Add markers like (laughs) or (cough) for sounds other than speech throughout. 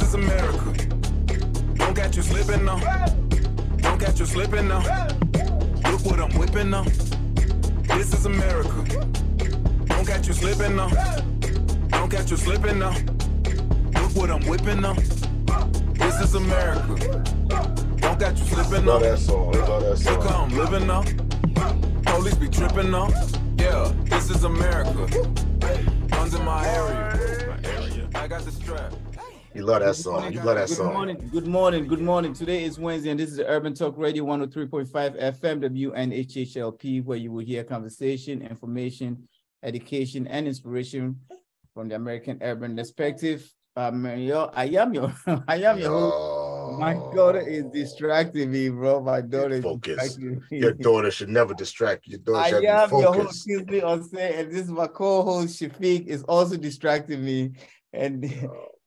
This is America. Don't catch you slipping now. Don't catch you slipping now. Look what I'm whipping now. This is America. Don't catch you slipping now. Don't catch you slipping now. Look what I'm whipping now. This is America. Don't catch you slipping now. That song. That Look how song. I'm living now. Police be tripping now. Yeah, this is America. Guns in my area. You love that song. You love that Good song. morning, good morning, good morning. Today is Wednesday, and this is Urban Talk Radio 103.5 FM WNHHLP, where you will hear conversation, information, education, and inspiration from the American urban perspective. Um, yo, I am your, (laughs) I am your host. My daughter is distracting me, bro. My daughter is Focus. Your daughter should never distract you. Your daughter I should am be your host. Kingsley Osei, and this is my co-host Shafiq is also distracting me. And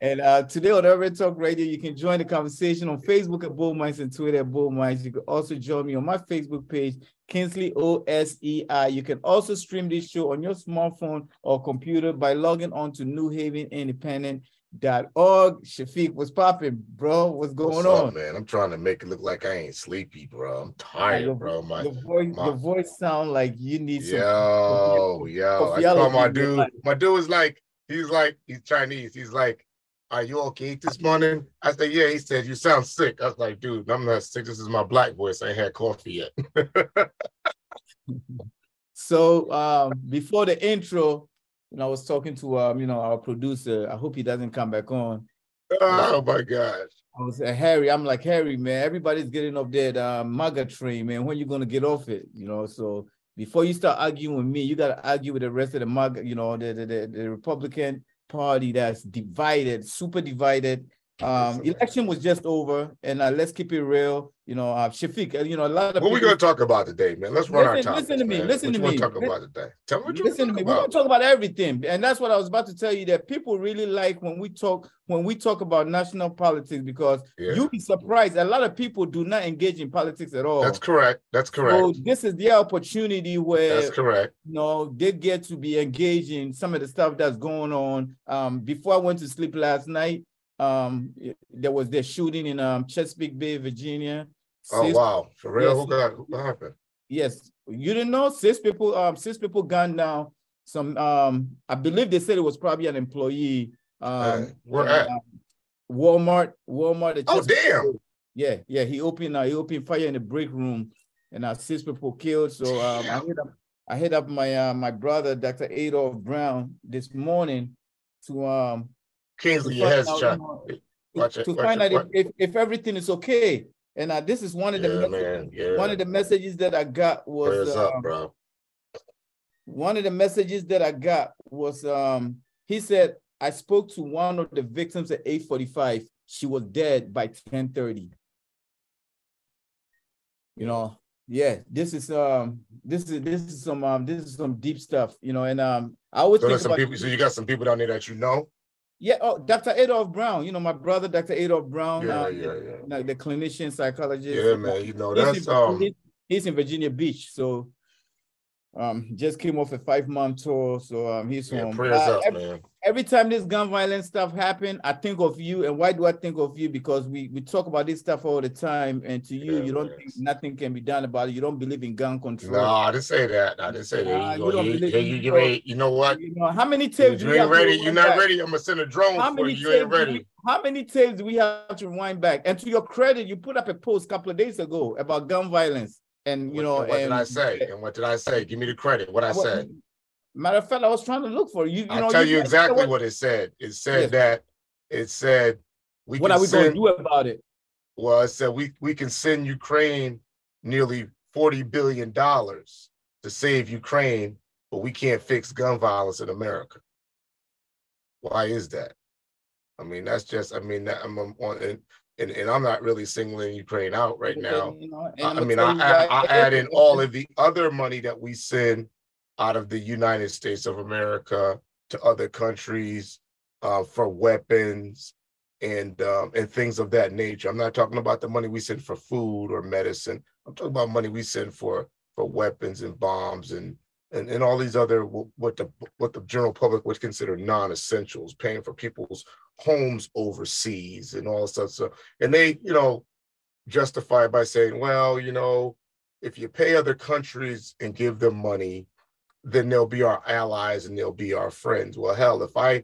and uh, today on Urban Talk Radio, you can join the conversation on Facebook at Bull Minds and Twitter at Bull Minds. You can also join me on my Facebook page, Kingsley OSEI. You can also stream this show on your smartphone or computer by logging on to newhavenindependent.org. Shafiq, what's popping, bro? What's going What's up, on? man? I'm trying to make it look like I ain't sleepy, bro. I'm your, tired, bro. My your voice, my- your voice sound like you need some. yo, yo. I call my dude. My dude is like, he's like, he's Chinese. He's like, are you okay this morning? I said, yeah. He said, you sound sick. I was like, dude, I'm not sick. This is my black voice. I ain't had coffee yet. (laughs) So um, before the intro, you know, I was talking to um, you know, our producer. I hope he doesn't come back on. oh my gosh. I was uh, Harry. I'm like Harry, man. Everybody's getting up that um, MAGA train, man. When you gonna get off it? You know. So before you start arguing with me, you gotta argue with the rest of the MAGA. You know, the the, the, the Republican Party that's divided, super divided. Um, election was just over, and uh, let's keep it real. You know, uh, Shafiq. uh, You know, a lot of What we people- gonna talk about today, man? Let's run our Listen- topics. listen to me, man. listen what to me. talk about today? Tell me what you Listen to me. talk We're gonna talk about everything, and that's what I was about to tell you. That people really like when we talk when we talk about national politics because Yeah. you'd be surprised. A lot of people do not engage in politics at all. That's correct. That's correct. So this is the opportunity where That's correct. you know they get to be engaged in some of the stuff that's going on. Um, before I went to sleep last night, um, there was the shooting in um Chesapeake Bay, Virginia. Oh Six- wow, for real? Yes. Who got what happened? Yes, you didn't know six people. Um, six people gunned down. Some um, I believe they said it was probably an employee. Um, Hey, where at? um, Walmart. Walmart. at Oh Chesapeake damn! Bay. Yeah, yeah. He opened. Uh, he opened fire in the break room, and uh, six people killed. So um, I hit up. I hit up my uh, my brother, Dr. Adolph Brown, this morning to um Kingsley, to your find head's out, shot. to- Watch it. to watch find it, out if, if, if everything is okay. And uh, this is one of the Yeah, messages. Yeah. one of the messages that I got was up, um, bro. one of the messages that I got was um he said I spoke to one of the victims at 8:45. She was dead by 10:30. You know, yeah, this is um this is this is some um this is some deep stuff, you know, and um I always So think about people. So you got some people down there that you know. Yeah, oh Dr. Adolph Brown, you know, my brother Dr. Adolph Brown, Yeah, uh, yeah, yeah. you know, the clinician psychologist. Yeah, man. You know He's that's in, um. he's in Virginia Beach, so um just came off a five month tour, so um he's Yeah, home. prayers Uh, up, every, man. every time this gun violence stuff happen, I think of you. And why do I think of you? Because we we talk about this stuff all the time, and to you, Yeah, you don't think nothing can be done about it. You don't believe in gun control. No, I didn't say that. I didn't say that. Nah, you, you don't you, believe you, you, you, you know what? You know how many You, tapes do we ain't ready. You're not back? ready. I'm gonna send a drone How for you. You ain't ready. we, how many tapes do we have to rewind back? And to your credit, you put up a post a couple of days ago about gun violence, and you What- know, and what did I say? And what did I say? Give me the credit. What I Well, said. Matter of fact, I was trying to look for you. You I'll tell you said exactly what it said. It said Yes. that it said we What can are we going to do about it? well, it said we we can send Ukraine nearly 40 billion dollars to save Ukraine, but we can't fix gun violence in America. Why is that? I mean, that's just I mean, that, I'm I'm on and, and I'm not really singling Ukraine out right now. You know, I I mean, I, I. I add in all of the other money that we send out of the United States of America to other countries uh, for weapons and um, and things of that nature. I'm not talking about the money we send for food or medicine. I'm talking about money we send for for weapons and bombs and and, and all these other what the what the general public would consider non-essentials, paying for people's homes overseas and all this stuff. So, and they, you know, justify by saying, well, you know, if you pay other countries and give them money, then they'll be our allies and they'll be our friends. Well, hell, if I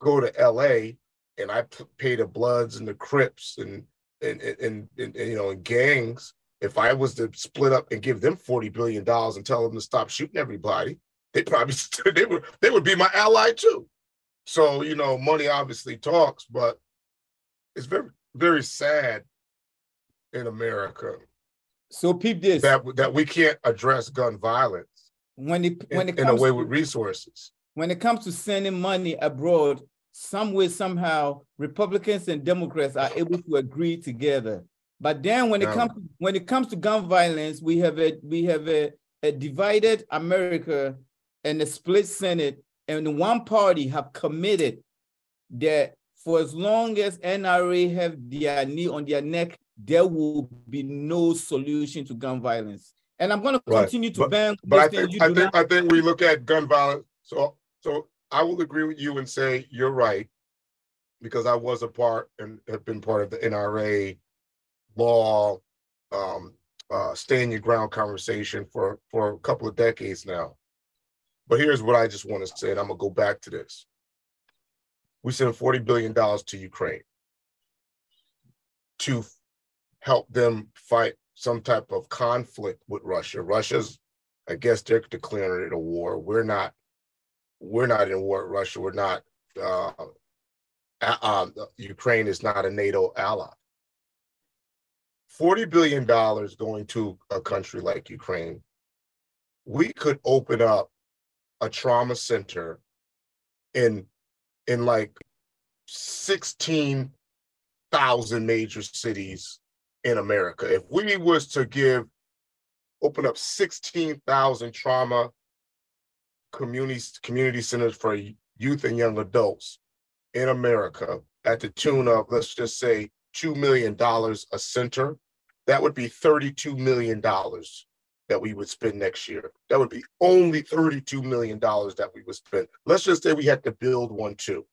go to LA and I pay the Bloods and the Crips and and and, and, and you know and gangs, if I was to split up and give them forty billion dollars and tell them to stop shooting everybody, they probably (laughs) they would they would be my ally too. So you know, money obviously talks, but it's very very sad in America. So peep this that that we can't address gun violence when it when it in, comes in a way with resources. When it comes to sending money abroad, some way somehow Republicans and Democrats are able to agree together. But then when it comes when it comes to gun violence, we have a we have a, a divided America and a split Senate, and one party have committed that for as long as NRA have their knee on their neck, there will be no solution to gun violence. And I'm going to continue right. to but, ban. But I think I think, I think we look at gun violence. So so I will agree with you and say you're right, because I was a part and have been part of the NRA law, um, uh, stand your ground conversation for for a couple of decades now. But here's what I just want to say, and I'm gonna go back to this. We sent $40 billion to Ukraine to help them fight some type of conflict with Russia. Russia's, I guess they're declaring it a war. We're not, we're not in war with Russia. We're not, uh, uh, Ukraine is not a NATO ally. $40 billion going to a country like Ukraine, we could open up a trauma center in in like 16,000 major cities in America. If we was to give, open up 16,000 trauma community, community centers for youth and young adults in America at the tune of, let's just say, $2 million a center, that would be $32 million that we would spend next year. That would be only $32 million that we would spend. Let's just say we had to build one too,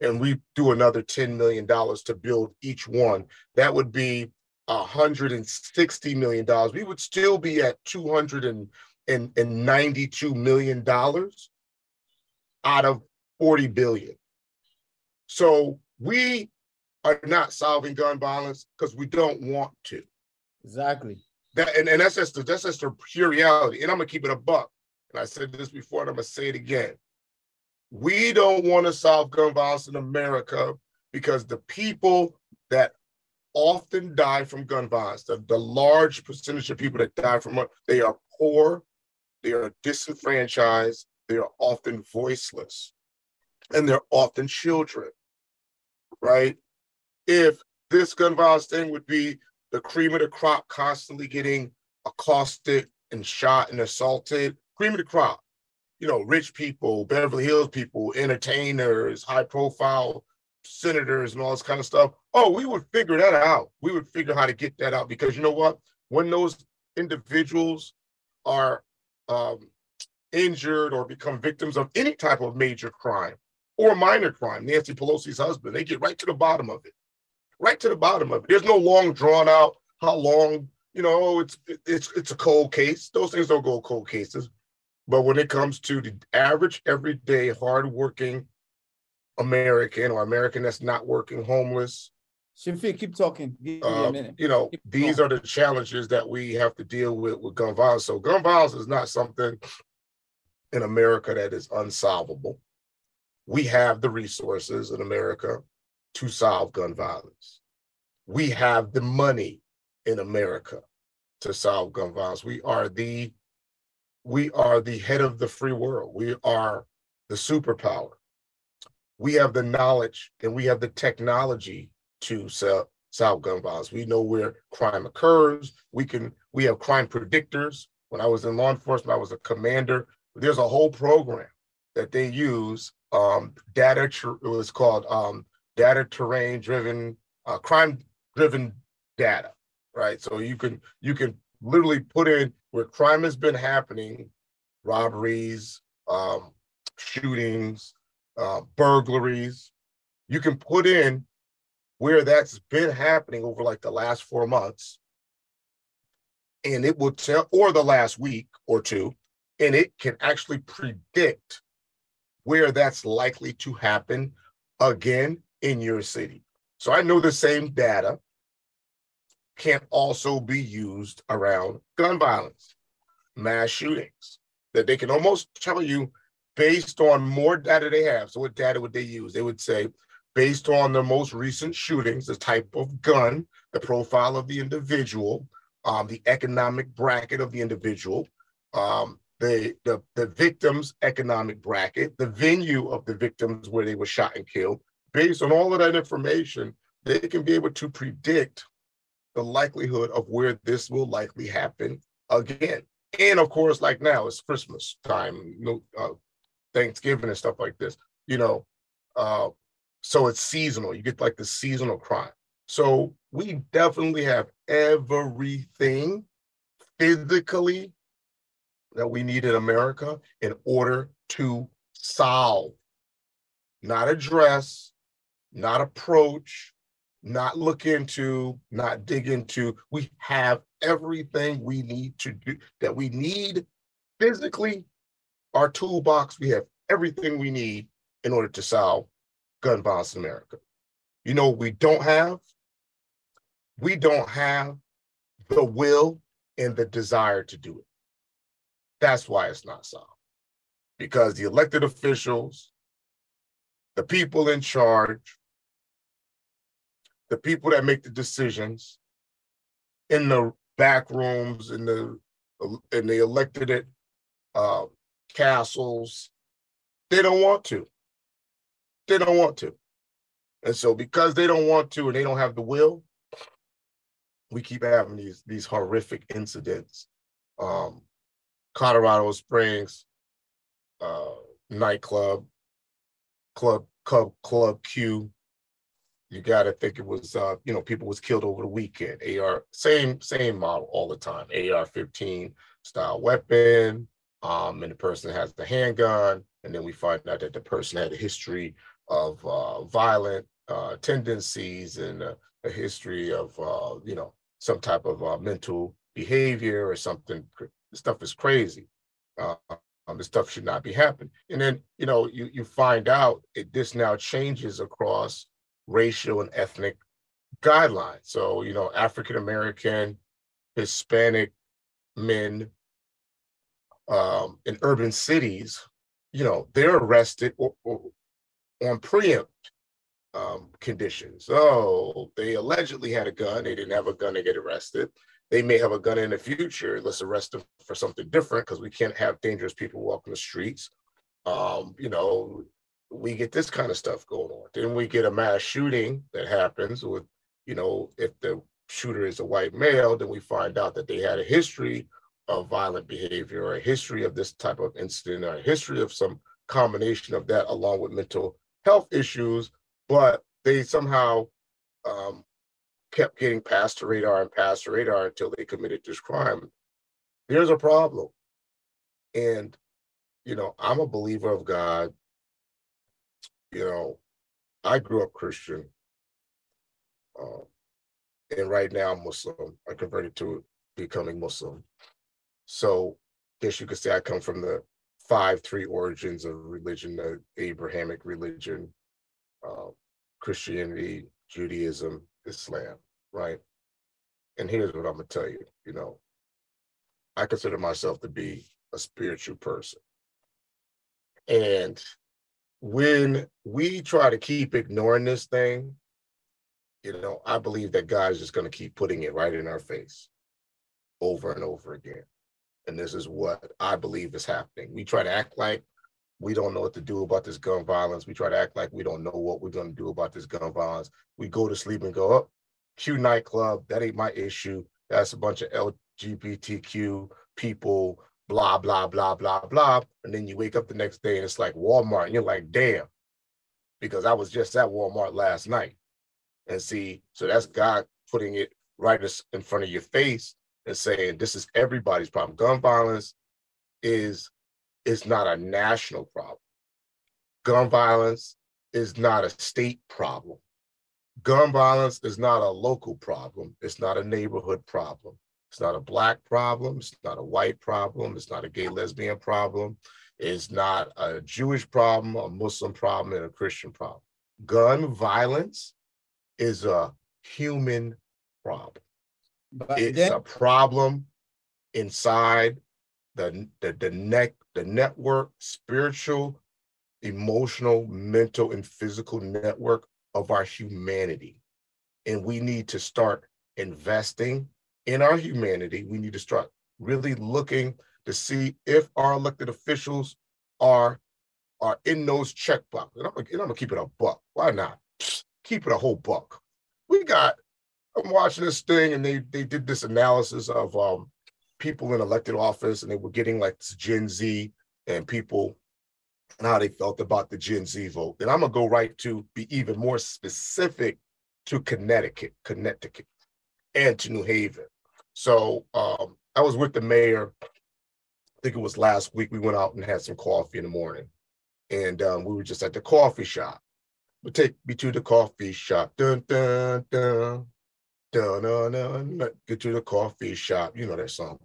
and we do another $10 million to build each one. That would be $160 million. We would still be at $292 million out of 40 billion. So we are not solving gun violence because we don't want to. Exactly. That and, and that's just the, that's just the pure reality. And I'm gonna keep it a buck. And I said this before, and I'm gonna say it again. We don't want to solve gun violence in America because the people that often die from gun violence, the, the large percentage of people that die from it, they are poor, they are disenfranchised, they are often voiceless, and they're often children, right? If this gun violence thing would be the cream of the crop constantly getting accosted and shot and assaulted. Cream of the crop. You know, rich people, Beverly Hills people, entertainers, high profile senators, and all this kind of stuff. Oh, we would figure that out. We would figure how to get that out because you know what? When those individuals are um, injured or become victims of any type of major crime or minor crime, Nancy Pelosi's husband, they get right to the bottom of it right to the bottom of it. There's no long drawn out how long, you know, it's it's it's a cold case. Those things don't go cold cases. But when it comes to the average, everyday, hardworking American or American that's not working, homeless. Shafiq, keep talking. Give uh, me a minute. You know, keep these going. are the challenges that we have to deal with with gun violence. So gun violence is not something in America that is unsolvable. We have the resources in America to solve gun violence. We have the money in America to solve gun violence. We are the we are the head of the free world. We are the superpower. We have the knowledge and we have the technology to sell, solve gun violence. We know where crime occurs. We can we have crime predictors. When I was in law enforcement, I was a commander. There's a whole program that they use. Um, data it was called um, data terrain driven, uh, crime driven data, right? So you can you can literally put in where crime has been happening robberies, um, shootings, uh, burglaries. You can put in where that's been happening over like the last four months, and it will tell, or the last week or two, and it can actually predict where that's likely to happen again in your city. So I know the same data can also be used around gun violence, mass shootings, that they can almost tell you based on more data they have. So what data would they use? They would say, based on the most recent shootings, the type of gun, the profile of the individual, um, the economic bracket of the individual, um, the, the, the victim's economic bracket, the venue of the victims where they were shot and killed. Based on all of that information, they can be able to predict the likelihood of where this will likely happen again. And of course, like now, it's Christmas time, uh, Thanksgiving and stuff like this, you know. Uh, so it's seasonal. You get like the seasonal crime. So we definitely have everything physically that we need in America in order to solve, not address, not approach, not look into, not dig into. We have everything we need to do that we need physically. Our toolbox, we have everything we need in order to solve gun violence in America. You know, we don't have, we don't have the will and the desire to do it. That's why it's not solved. Because the elected officials, the people in charge, the people that make the decisions in the back rooms, in the in the elected uh, castles, they don't want to. They don't want to. And so because they don't want to and they don't have the will, we keep having these these horrific incidents. Um, Colorado Springs uh, nightclub, club, club, club Q, you got to think it was uh, you know people was killed over the weekend. Ar same same model all the time. Ar-15 style weapon um, and the person has the handgun and then we find out that the person had a history of uh, violent uh, tendencies and a, history of uh, you know some type of uh, mental behavior or something This stuff is crazy. Uh, um, this stuff should not be happening. And then you know you you find out it, this now changes across racial and ethnic guidelines. So, you know, African American, Hispanic men um, in urban cities, you know, they're arrested or, or on preempt um, conditions. Oh, they allegedly had a gun. They didn't have a gun to get arrested. They may have a gun in the future. Let's arrest them for something different because we can't have dangerous people walking the streets. Um, you know, we get this kind of stuff going on. Then we get a mass shooting that happens with, you know, if the shooter is a white male, then we find out that they had a history of violent behavior or a history of this type of incident or a history of some combination of that along with mental health issues, but they somehow um, kept getting past the radar and past the radar until they committed this crime. There's a problem. And, you know, I'm a believer of God you know, I grew up Christian, uh, and right now I'm Muslim. I converted to becoming Muslim. So, I guess you could say I come from the five three origins of religion: the Abrahamic religion, uh, Christianity, Judaism, Islam. Right. And here's what I'm gonna tell you. You know, I consider myself to be a spiritual person, and when we try to keep ignoring this thing, you know, I believe that God's just going to keep putting it right in our face over and over again. And this is what I believe is happening. We try to act like we don't know what to do about this gun violence. We try to act like we don't know what we're going to do about this gun violence. We go to sleep and go up, oh, Q nightclub, that ain't my issue. That's a bunch of LGBTQ people blah, blah, blah, blah, blah. And then you wake up the next day and it's like Walmart. And you're like, damn, because I was just at Walmart last night. And see, so that's God putting it right in front of your face and saying, this is everybody's problem. Gun violence is is not a national problem. Gun violence is not a state problem. Gun violence is not a local problem. It's not a neighborhood problem. It's not a black problem. It's not a white problem. It's not a gay lesbian problem. It's not a Jewish problem, a Muslim problem, and a Christian problem. Gun violence is a human problem. But it's then- a problem inside the, the, the neck, the network, spiritual, emotional, mental, and physical network of our humanity. And we need to start investing in our humanity. We need to start really looking to see if our elected officials are are in those check boxes. And I'm, gonna, and I'm gonna keep it a buck. Why not? Keep it a whole buck. We got. I'm watching this thing, and they they did this analysis of um, people in elected office, and they were getting like Gen Z and people and how they felt about the Gen Z vote. And I'm gonna go right to be even more specific to Connecticut, Connecticut, and to New Haven. So um, I was with the mayor. I think it was last week. We went out and had some coffee in the morning, and um, we were just at the coffee shop. We take me to the coffee shop. Dun dun dun dun dun dun. Get to the coffee shop. You know that song.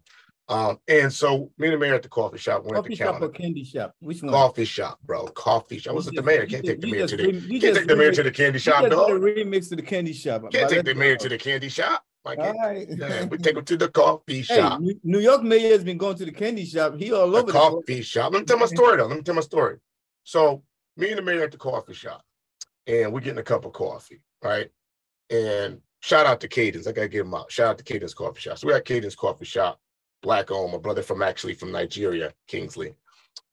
Um, and so me and the mayor at the coffee shop went coffee to the shop or candy shop? Which one? Coffee shop, bro. Coffee shop. I was at the mayor. Can't take the mayor to the can't take the mayor to the candy shop, dog. Remix to the candy shop. Can't take the mayor to the candy shop. Like, right. yeah, we take (laughs) him to the coffee shop. Hey, New York mayor has been going to the candy shop. He all over the coffee shop. Let me tell my story though. Let me tell my story. So me and the mayor at the coffee shop, and we're getting a cup of coffee, right? And shout out to Cadence. I gotta give him out. Shout out to Cadence Coffee Shop. So we're at Cadence Coffee Shop black owned, my brother from actually from Nigeria, Kingsley.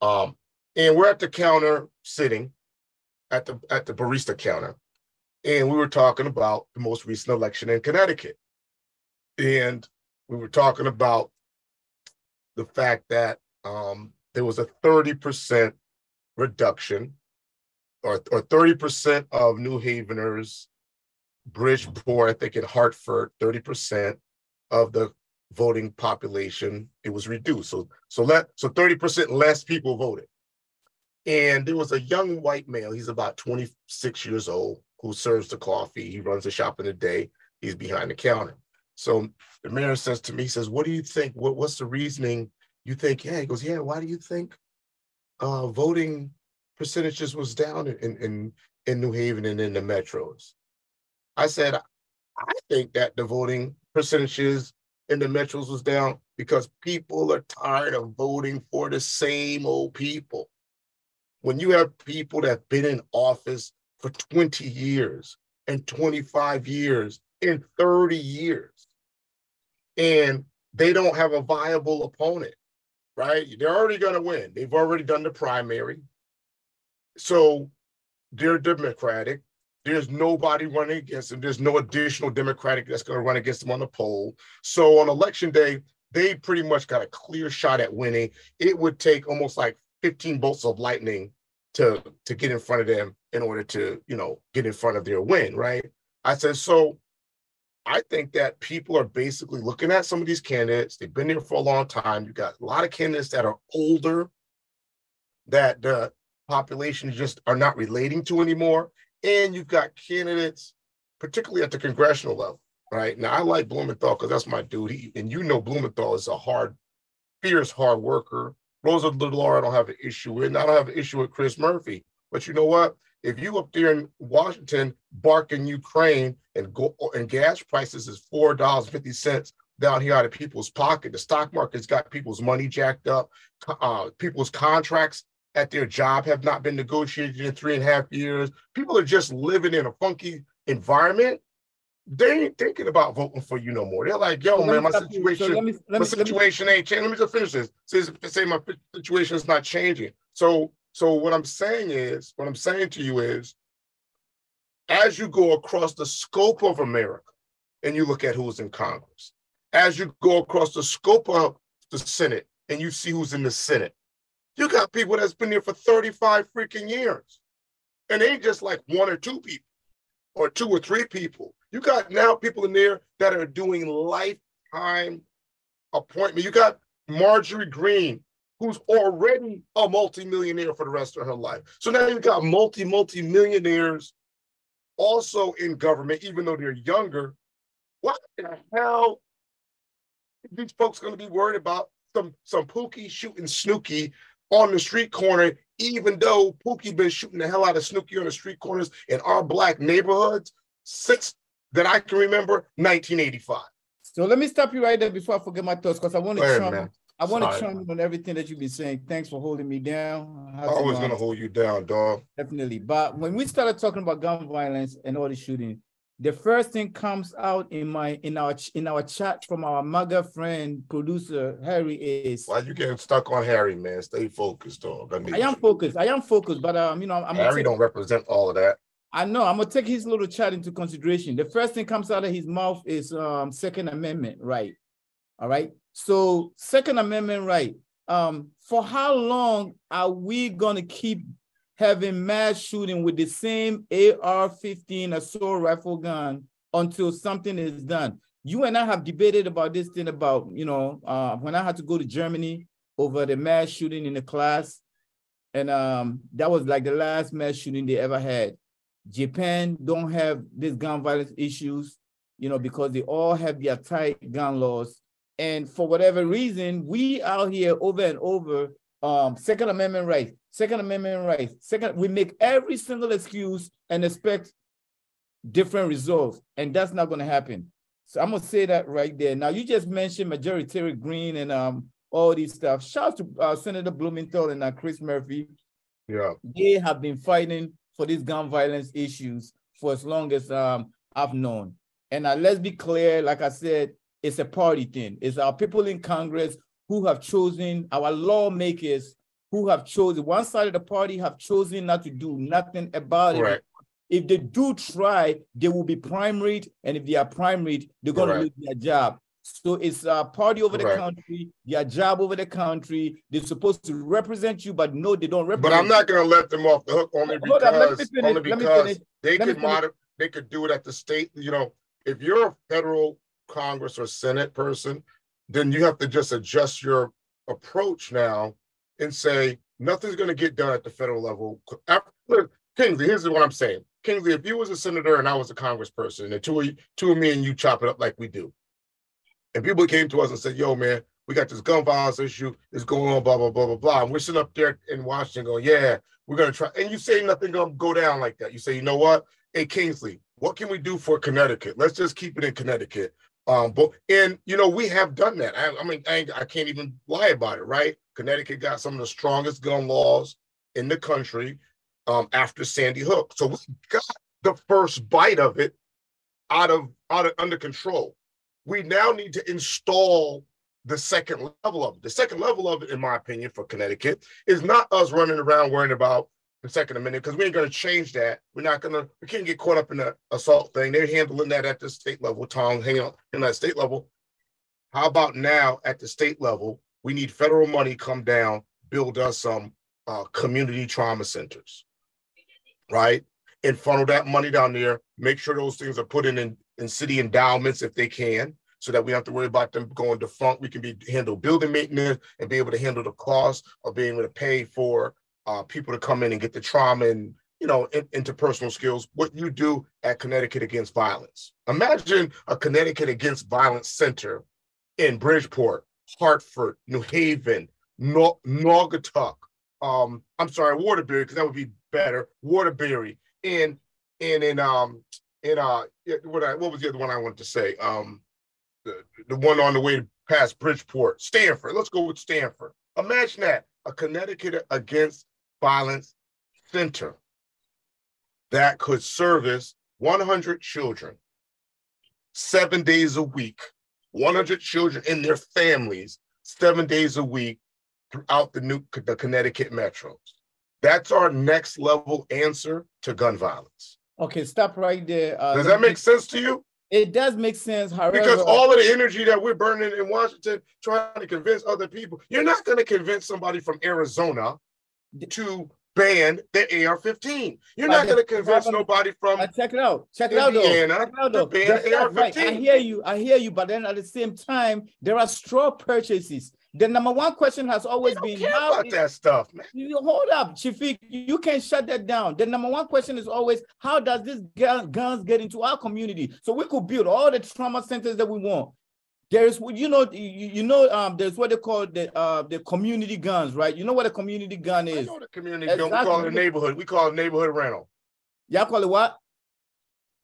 Um, and we're at the counter sitting at the at the barista counter, and we were talking about the most recent election in Connecticut. And we were talking about the fact that um, there was a 30% reduction or, or 30% of New Haveners, Bridgeport, I think in Hartford, 30% of the voting population, it was reduced. So so let so 30% less people voted. And there was a young white male, he's about 26 years old, who serves the coffee. He runs the shop in the day. He's behind the counter. So the mayor says to me, he says, What do you think? What, what's the reasoning you think? Yeah, he goes, Yeah, why do you think uh, voting percentages was down in, in, in New Haven and in the metros? I said, I think that the voting percentages in the metros was down because people are tired of voting for the same old people. When you have people that have been in office for 20 years and 25 years and 30 years, and they don't have a viable opponent, right? They're already going to win. They've already done the primary. So they're Democratic. There's nobody running against them. There's no additional Democratic that's going to run against them on the poll. So on election day, they pretty much got a clear shot at winning. It would take almost like 15 bolts of lightning to to get in front of them in order to, you know, get in front of their win, right? I said, so I think that people are basically looking at some of these candidates. They've been there for a long time. You've got a lot of candidates that are older that the population just are not relating to anymore and you've got candidates, particularly at the congressional level, right? Now, I like Blumenthal because that's my dude. And you know, Blumenthal is a hard, fierce, hard worker. Rosa DeLauro, I don't have an issue with. And I don't have an issue with Chris Murphy. But you know what? If you up there in Washington barking Ukraine and go and gas prices is four dollars fifty cents down here out of people's pocket, the stock market's got people's money jacked up, uh, people's contracts at their job have not been negotiated in three and a half years. People are just living in a funky environment. They ain't thinking about voting for you no more. They're like, yo, so man, my situation, so let me, let my situation ain't changing. Let me just finish this. Say, say my situation is not changing. So, so what I'm saying is, what I'm saying to you is, as you go across the scope of America and you look at who's in Congress, as you go across the scope of the Senate and you see who's in the Senate, you got people that's been there for 35 freaking years. And they just like one or two people or two or three people. You got now people in there that are doing lifetime appointment. You got Marjorie Greene, who's already a multimillionaire for the rest of her life. So now you've got multi, multi-millionaires also in government, even though they're younger. What the hell these folks going to be worried about some some Pookie shooting Snooky on the street corner, even though Pookie been shooting the hell out of Snooky on the street corners in our black neighborhoods since that I can remember 1985. So let me stop you right there before I forget my thoughts because I want to chime, I want to chime in on everything that you've been saying. Thanks for holding me down. I was gonna hold you down, dog. Definitely. But when we started talking about gun violence and all the shooting, the first thing comes out in my in our in our chat from our MAGA friend producer Harry is why you getting stuck on Harry, man? Stay focused, dog. I, I am focused. I am focused, but um, you know, I'm Harry don't represent all of that. I know. I'm gonna take his little chat into consideration. The first thing comes out of his mouth is um Second Amendment right. All right. So Second Amendment right. Um, for how long are we gonna keep having mass shooting with the same AR-15 assault rifle gun until something is done. You and I have debated about this thing about, you know, uh, when I had to go to Germany over the mass shooting in the class. And um, that was like the last mass shooting they ever had. Japan don't have these gun violence issues, you know, because they all have their tight gun laws. And for whatever reason, we out here over and over um, Second Amendment rights, Second Amendment rights. Second, we make every single excuse and expect different results, and that's not going to happen. So I'm gonna say that right there. Now you just mentioned Marjorie Greene and um all these stuff. Shout out to uh, Senator Blumenthal and uh, Chris Murphy. Yeah, they have been fighting for these gun violence issues for as long as um I've known. And uh, let's be clear, like I said, it's a party thing. It's our people in Congress who have chosen, our lawmakers who have chosen, one side of the party have chosen not to do nothing about it. If they do try, they will be primaried, and if they are primaried, they're going to lose their job. So it's a party over the country, their job over the country. They're supposed to represent you, but no, they don't represent. But I'm not going to let them off the hook only because, only because they could mod- they could do it at the state. You know, if you're a federal Congress or Senate person, then you have to just adjust your approach now and say nothing's going to get done at the federal level. Look, Kingsley, here's what I'm saying. Kingsley, if you was a senator and I was a congressperson, and the two of, you, two of me and you chop it up like we do, and people came to us and said, yo, man, we got this gun violence issue, it's going on, blah, blah, blah, blah, blah. And we're sitting up there in Washington going, yeah, we're going to try. And you say nothing going to go down like that. You say, you know what? Hey, Kingsley, what can we do for Connecticut? Let's just keep it in Connecticut. Um, but and you know we have done that. I, I mean, I, I, can't even lie about it, right? Connecticut got some of the strongest gun laws in the country um, after Sandy Hook, so we got the first bite of it out of out of under control. We now need to install the second level of it. The second level of it, in my opinion, for Connecticut, is not us running around worrying about the Second Amendment because we ain't going to change that. We're not going to, we can't get caught up in the assault thing. They're handling that at the state level, Tom, hanging out in that state level. How about now at the state level, we need federal money come down, build us some uh, community trauma centers, right? And funnel that money down there, make sure those things are put in, in, in city endowments if they can, so that we don't have to worry about them going defunct. We can be handle building maintenance and be able to handle the cost of being able to pay for uh, people to come in and get the trauma and you know in, interpersonal skills. What you do at Connecticut Against Violence. Imagine a Connecticut Against Violence center in Bridgeport, Hartford, New Haven, Naugatuck. Um, I'm sorry, Waterbury, because that would be better. Waterbury in in in um in uh what I what was the other one I wanted to say? Um, the the one on the way past Bridgeport, Stamford. Let's go with Stamford. Imagine that a Connecticut against Violence Center that could service 100 children seven days a week, 100 children and their families seven days a week throughout the new the Connecticut metros. That's our next level answer to gun violence. Okay, stop right there. Uh, Does that make sense to you? It does make sense. However, because all of the energy that we're burning in Washington trying to convince other people, you're not going to convince somebody from Arizona to ban the AR-15. You're not going to convince nobody from uh, check it out. Check it out, though. Check it out, though. ban AR-15. Right. I hear you. I hear you. But then at the same time, there are straw purchases. the number one question has always been care how about is- that stuff, man. you hold up, Shafiq. You can't shut that down. The number one question is always how does this gun, guns get into our community? So we could build all the trauma centers that we want. There's you know you, you know um there's what they call the uh the community guns, right? You know what a community gun I is? know the community. gun. We call it a neighborhood. We call it neighborhood rental. Y'all call it what?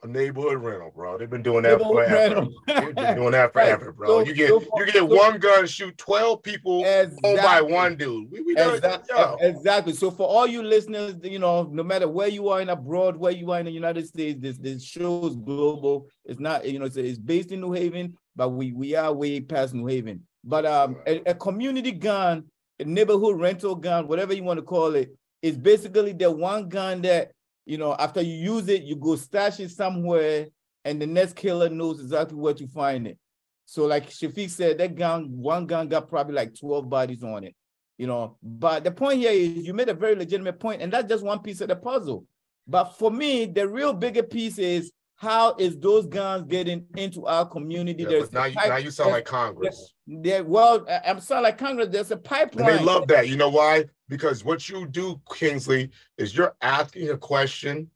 A neighborhood rental, bro. They've been doing that forever. They've been doing that (laughs) Right. forever, bro. So- you get so- you get so- one gun, shoot twelve people, owned by one dude. We, we. Exactly. Exactly. So for all you listeners, you know, no matter where you are in abroad, where you are in the United States, this this show is global. It's not, you know, it's, it's based in New Haven, but we we are way past New Haven. But um, a, a community gun, a neighborhood rental gun, whatever you want to call it, is basically the one gun that you know after you use it, you go stash it somewhere, and the next killer knows exactly where to find it. So like Shafiq said, that gun, one gun got probably like 12 bodies on it you know. But the point here is you made a very legitimate point, and that's just one piece of the puzzle. But for me, the real bigger piece is how is those guns getting into our community? Yeah, There's now you now you sound like Congress. there. Well, I'm sorry, like Congress. There's a And pipeline. they love that. You know why? Because what you do, Kingsley, is you're asking a question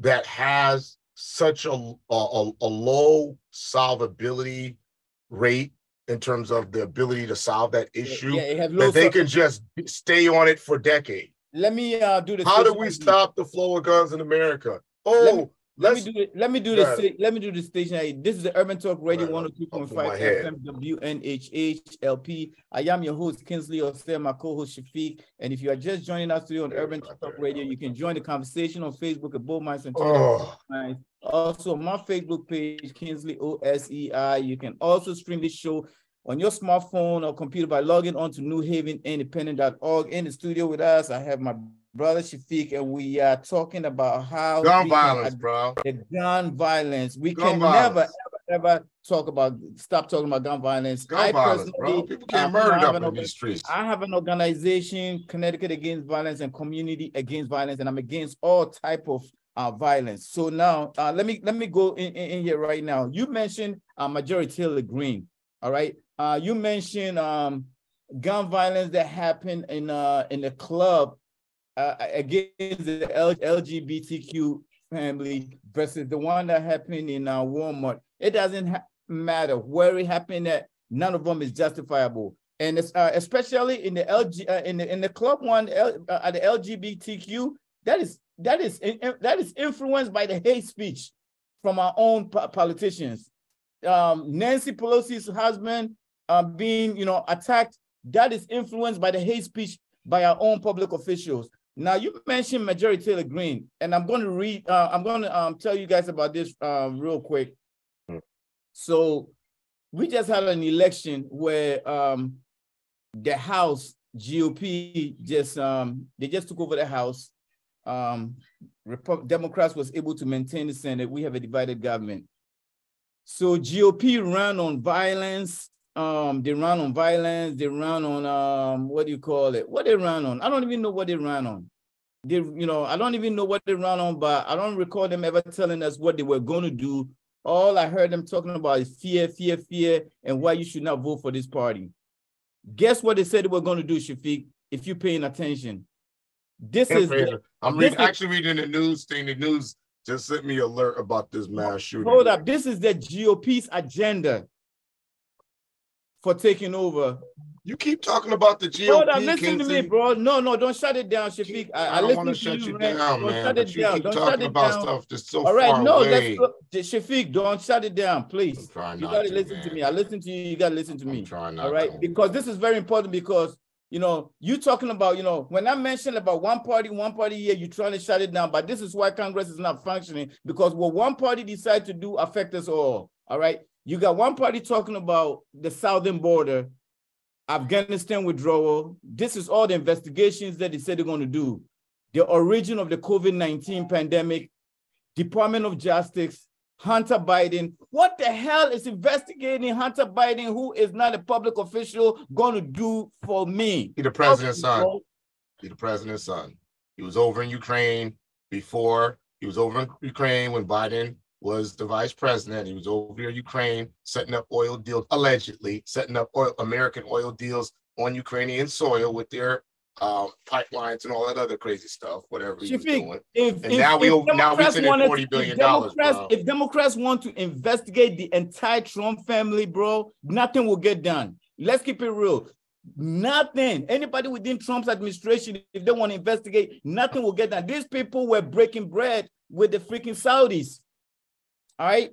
that has such a, a, a- low solvability rate in terms of the ability to solve that issue Yeah, low that they can just stay on it for decades. Let me uh, do the. How do we stop the flow of guns in America? Oh, Let me do it. Let me do this. let me do the station. This is the Urban Talk Radio Right, one up- hundred two point up in my five head. FM WNHH LP. I am your host Kingsley Osei, my co-host Shafiq. And if you are just joining us today on Yeah, Urban Talk there. Radio, you can join the conversation on Facebook at Bull Mice and Twitter. oh Also, my Facebook page Kingsley OSEI. You can also stream this show on your smartphone or computer by logging on to newhavenindependent.org. In the studio with us, I have my brother Shafiq, and we are talking about how gun violence, bro. the gun violence. We Gun can never, ever, ever talk about, stop talking about gun violence. Gun I violence, bro. personally, People getting um, you know, murdered I have up an in these streets. I have an organization, Connecticut Against Violence and Community Against Violence, and I'm against all type of uh, violence. So now, uh, let me let me go in, in, in here right now. You mentioned uh, Marjorie Taylor Greene. All right. Uh, you mentioned um, gun violence that happened in uh, in the club uh, against the LGBTQ family versus the one that happened in uh, Walmart. It doesn't matter where it happened at. None of them is justifiable, and it's, uh, especially in the LG uh, in the in the club one L, uh, the LGBTQ. That is that is in- in- that is influenced by the hate speech from our own po- politicians. Um, Nancy Pelosi's husband uh, being you know attacked. That is influenced by the hate speech by our own public officials. Now you mentioned Marjorie Taylor Greene, and I'm going to read. Uh, I'm going to um, tell you guys about this um, real quick. Hmm. So we just had an election where um, the House GOP just um, they just took over the House. Um, Repu- Democrats was able to maintain the Senate. We have a divided government. So GOP ran on violence. Um, they ran on violence. They ran on um, what do you call it? What they ran on? I don't even know what they ran on. They, you know, I don't even know what they ran on, but I don't recall them ever telling us what they were going to do. All I heard them talking about is fear, fear, fear, and why you should not vote for this party. Guess what they said they were going to do, Shafiq? If you're paying attention, this is the- I'm this reading, is- actually reading the news thing. The news just sent me alert about this mass shooting. Hold up. This is the GOP's agenda for taking over. You keep talking about the GOP. Listen to me, bro. No, no, don't shut it down, Shafiq. I, I, I, don't want to to shut you down, Don't man. shut it you down. keep Don't shut talking about down. stuff that's so All far no, away. let's. Shafiq, don't shut it down, please. I'm trying You gotta to, listen to man. me. I listen to you. You gotta listen to I'm me. trying not All right, to. because this is very important. Because you know, you talking about, you know, when I mentioned about one party, one party here, you're trying to shut it down. But this is why Congress is not functioning because what one party decide to do affect us all. All right, you got one party talking about the southern border, Afghanistan withdrawal. This is all the investigations that they said they're going to do. The origin of the COVID 19 pandemic, Department of Justice, Hunter Biden. What the hell is investigating Hunter Biden, who is not a public official, going to do for me? He the president's son. He the president's son. He was over in Ukraine before. He was over in Ukraine when Biden was the vice president. He was over here in Ukraine, setting up oil deals, allegedly setting up oil, American oil deals on Ukrainian soil with their um, pipelines and all that other crazy stuff, whatever he was doing. If, and if, now we if now we Democrats sending wanted- forty billion dollars. If Democrats want to investigate the entire Trump family, bro, nothing will get done. Let's keep it real. Nothing. Anybody within Trump's administration, if they want to investigate, nothing will get done. These people were breaking bread with the freaking Saudis. All right.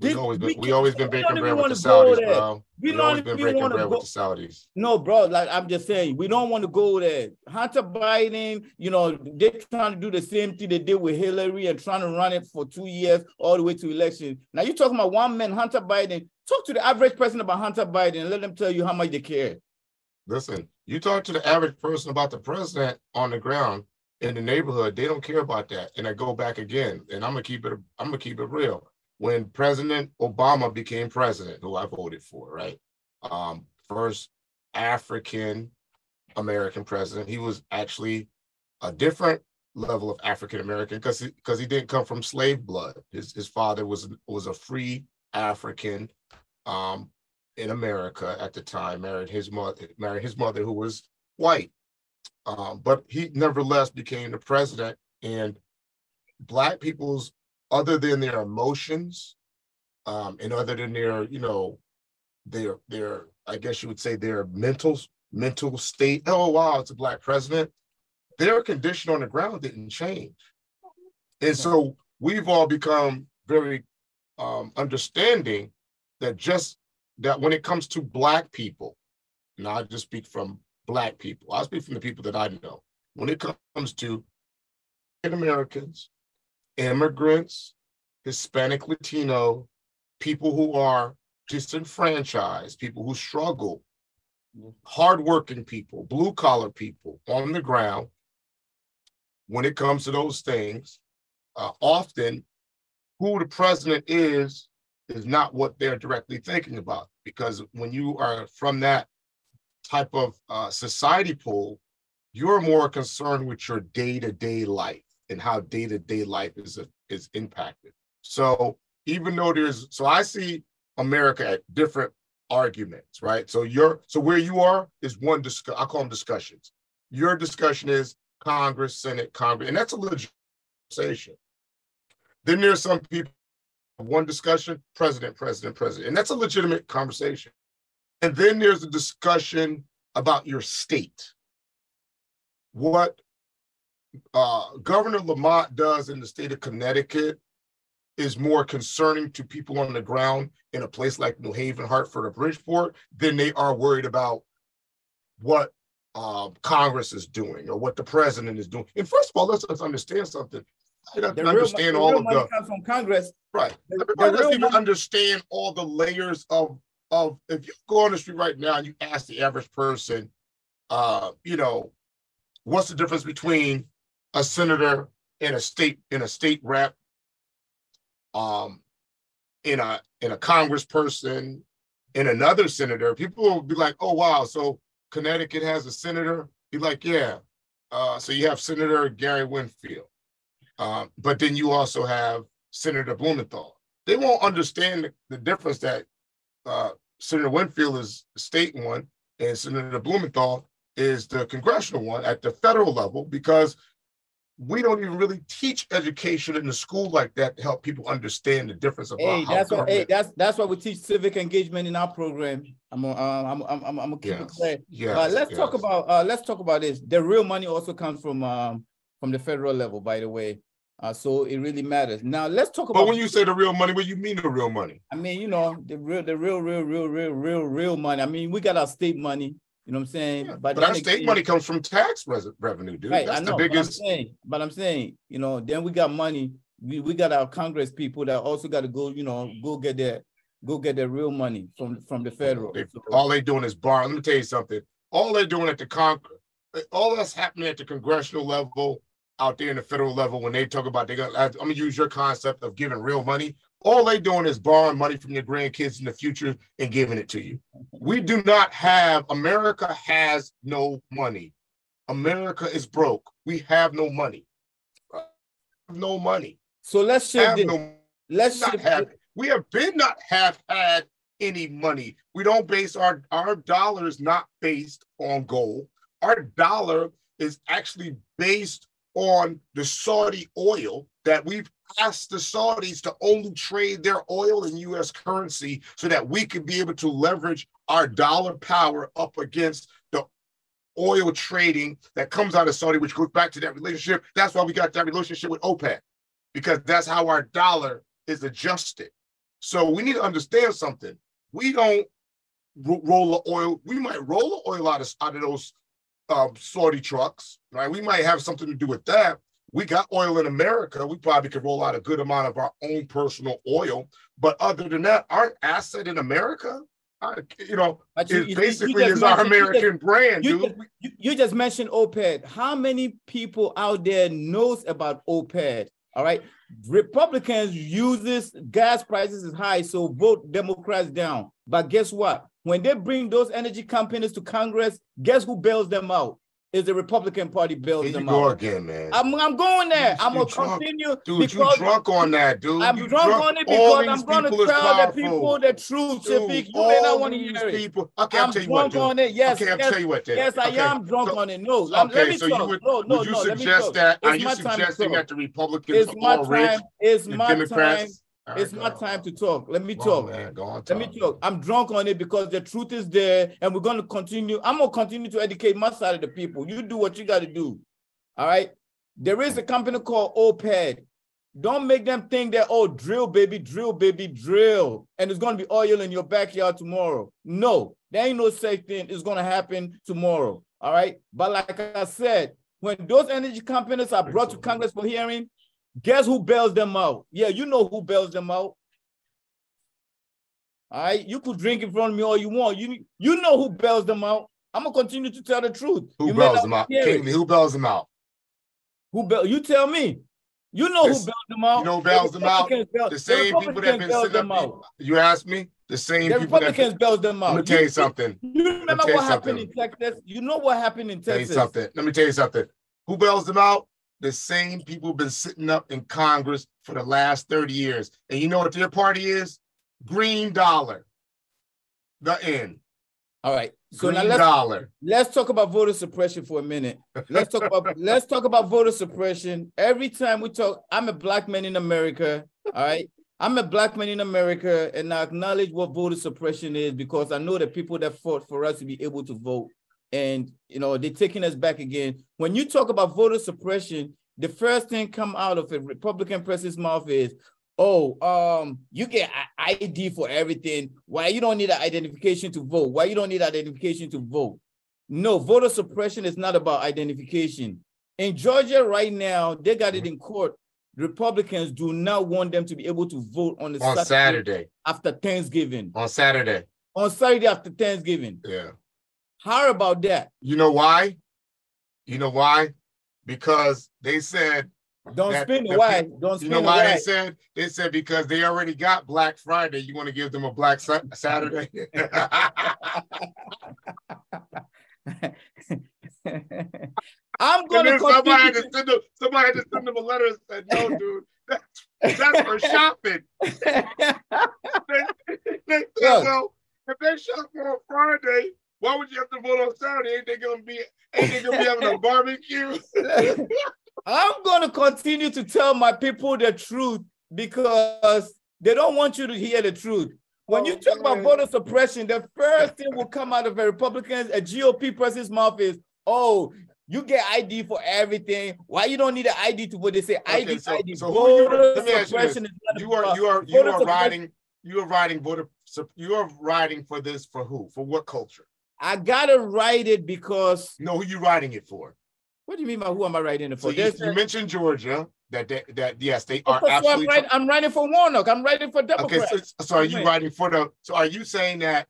We This- always been, we we always been we don't bread with the Saudis, bro. We We don't always been even breaking wanna bread go- with the Saudis. No, bro, like I'm just saying, we don't want to go there. Hunter Biden, you know, they're trying to do the same thing they did with Hillary and trying to run it for two years all the way to election. Now you're talking about one man, Hunter Biden. Talk to the average person about Hunter Biden and let them tell you how much they care. Listen, you talk to the average person about the president on the ground in the neighborhood, they don't care about that. And I go back again, and I'm gonna keep it, I'm gonna keep it real. When President Obama became president, who I voted for, right? Um, first African American president, he was actually a different level of African American because he because he didn't come from slave blood. His his father was was a free African um in America at the time, married his mother, married his mother who was white. Um, but he nevertheless became the president, and black people's other than their emotions, um, and other than their, you know, their their, I guess you would say their mental mental state. Oh wow, it's a black president. Their condition on the ground didn't change, and so we've all become very um, understanding that just that when it comes to black people, and I just speak from black people, I speak from the people that I know. When it comes to African Americans, immigrants, Hispanic, Latino, people who are disenfranchised, people who struggle, hardworking people, blue collar people on the ground, when it comes to those things, uh, often who the president is is not what they're directly thinking about. Because when you are from that type of uh, society pool, you're more concerned with your day-to-day life and how day-to-day life is is impacted. So even though there's, so I see America at different arguments, right? So you're, so where you are is one discuss. I call them discussions. Your discussion is Congress, Senate, Congress, and that's a legit conversation. Then there's some people one discussion, president, president, president. And that's a legitimate conversation. And then there's a discussion about your state. What uh, Governor Lamont does in the state of Connecticut is more concerning to people on the ground in a place like New Haven, Hartford, or Bridgeport than they are worried about what uh, Congress is doing or what the president is doing. And first of all, let's, let's understand something. I don't The real, understand the all real of money the comes from Congress. Right. The- the doesn't even money- understand all the layers of of if you go on the street right now and you ask the average person, uh, you know, what's the difference between a senator and a state in a state rep, um, in a in a congressperson, in another senator, people will be like, oh wow, so Connecticut has a senator. Be like, yeah. Uh, so you have Senator Gary Winfield. Um, but then you also have Senator Blumenthal. They won't understand the, the difference that uh, Senator Winfield is the state one and Senator Blumenthal is the congressional one at the federal level because we don't even really teach education in the school like that to help people understand the difference of Hey, that's what. Hey, that's that's why we teach civic engagement in our program. I'm gonna, uh, I'm, I'm, I'm, gonna keep it clear. yes, Uh, let's talk about uh, let's talk about this. The real money also comes from um from the federal level, by the way. Uh, so it really matters. Now let's talk about. But when you say the real money, what you mean the real money? I mean, you know, the real, the real, real, real, real, real, real money. I mean, we got our state money. You know what I'm saying? Yeah, But But our state money comes from tax res- revenue, dude. Right, That's know. the But I'm biggest. saying, but I'm saying, you know, then we got money. We, we got our Congress people that also got to go, you know, go get their go get their real money from from the federal. They- So- all they doing is borrowing. Let me tell you something. All they're doing at the con, all that's happening at the congressional level, out there in the federal level, when they talk about they got, I'm gonna use your concept of giving real money. All they doing is borrowing money from your grandkids in the future and giving it to you. We do not have. America has no money. America is broke. We have no money. No money. So let's shift Have no let's not shift have we have been not have had any money. We don't base our our dollar is not based on gold. Our dollar is actually based on the Saudi oil that we've asked the Saudis to only trade their oil in US currency so that we could be able to leverage our dollar power up against the oil trading that comes out of Saudi, which goes back to that relationship. That's why we got that relationship with OPEC, because that's how our dollar is adjusted. So we need to understand something. We don't roll the oil. We might roll the oil out of, out of those um, Saudi trucks, right? We might have something to do with that. We got oil in America. We probably could roll out a good amount of our own personal oil. But other than that, our asset in America, uh, you know, you- you- you basically just is our you just- American brand, you, dude. just, you, you just mentioned OPEC. How many people out there knows about OPEC? All right. Republicans use this gas prices is high, so vote Democrats down. But guess what? When they bring those energy companies to Congress, guess who bails them out? Is the Republican Party bails Here you them go out. again, man. I'm, I'm going there. You- I'm gonna drunk. continue Dude, you drunk on that, dude. I'm You drunk, on it because I'm going to tell the people the truth, Dude, Shafiq. You may not want to hear it. people. Okay, I'm tell you what, drunk dude. on it. Yes, okay, yes, you what. Yes, I okay. am drunk so- on it. No, Okay, let me so talk. you would, no, no, would you no. suggest that? Are you my time to suggesting that the Republicans It's are my rich? It's my time. It's my time to talk. Let me talk. on. Let me talk. talk. I'm drunk on it because the truth is there, and we're going to continue. I'm going to continue to educate my side of the people. You do what you got to do. All right. There is a company called OPEC. Don't make them think that, oh, drill, baby, drill, baby, drill. And it's going to be oil in your backyard tomorrow. No, there ain't no such thing. It's going to happen tomorrow. All right. But like I said, when those energy companies are brought to Congress for hearing, guess who bails them out? Yeah, you know who bails them out. All right, you could drink in front of me all you want. You you know who bails them out. I'm gonna continue to tell the truth. Who You bails them out? who bails them out? Who bail? You tell me. You know This- who bails them out. you know who The bails them out? Bail- The same people that have been sitting them up. out. You asked me? The same The people that. Republicans bails them out. Let me tell you something. You remember what happened in. Texas? You know what happened in Texas? Tell you something. Let me tell you something. Who bails them out? The same people have been sitting up in Congress for the last 30 years. And you know what their party is? Green dollar. The end. All right. So Green now let's dollar. let's talk about voter suppression for a minute. Let's talk about (laughs) let's talk about voter suppression. Every time we talk, I'm a black man in America. All right. I'm a black man in America, and I acknowledge what voter suppression is because I know the people that fought for us to be able to vote. And you know, they're taking us back again. When you talk about voter suppression, the first thing come out of a Republican president's mouth is, oh, um, you get ID for everything. Why you don't need an identification to vote? Why you don't need identification to vote? No, voter suppression is not about identification. In Georgia right now, they got it in court. Republicans do not want them to be able to vote on the On Saturday. after Thanksgiving. On Saturday. On Saturday after Thanksgiving. Yeah. How about that? You know why? You know why? Because they said, Don't spin the why. Don't you know why they said? They said because they already got Black Friday. You want to give them a Black Sa- Saturday? (laughs) I'm gonna somebody had to send them, somebody had to send them a letter and said, no, (laughs) dude, that's, that's for shopping. (laughs) to- They said, Look. well, if they shop on Friday, why would you have to vote on Saturday? Ain't they gonna be ain't they gonna be having a (laughs) barbecue? I'm gonna continue to tell my people the truth because they don't want you to hear the truth. When you Oh, talk about voter suppression, the first thing will come out of a Republicans, a GOP person's mouth is, "Oh, you get ID for everything. Why you don't need an ID to vote?" They say Okay, ID, so- ID. so voter let me ask you suppression is not You are you are you voter are riding you are riding voter you are riding for this for who? For what culture? I gotta write it because No, who you writing it for? what do you mean by who am I writing it So for? you, you a- mentioned Georgia that they, that yes they Of are so I'm, writing, I'm writing for Warnock. I'm writing for okay. Democrats. So, so are you Wait. riding for the? So are you saying that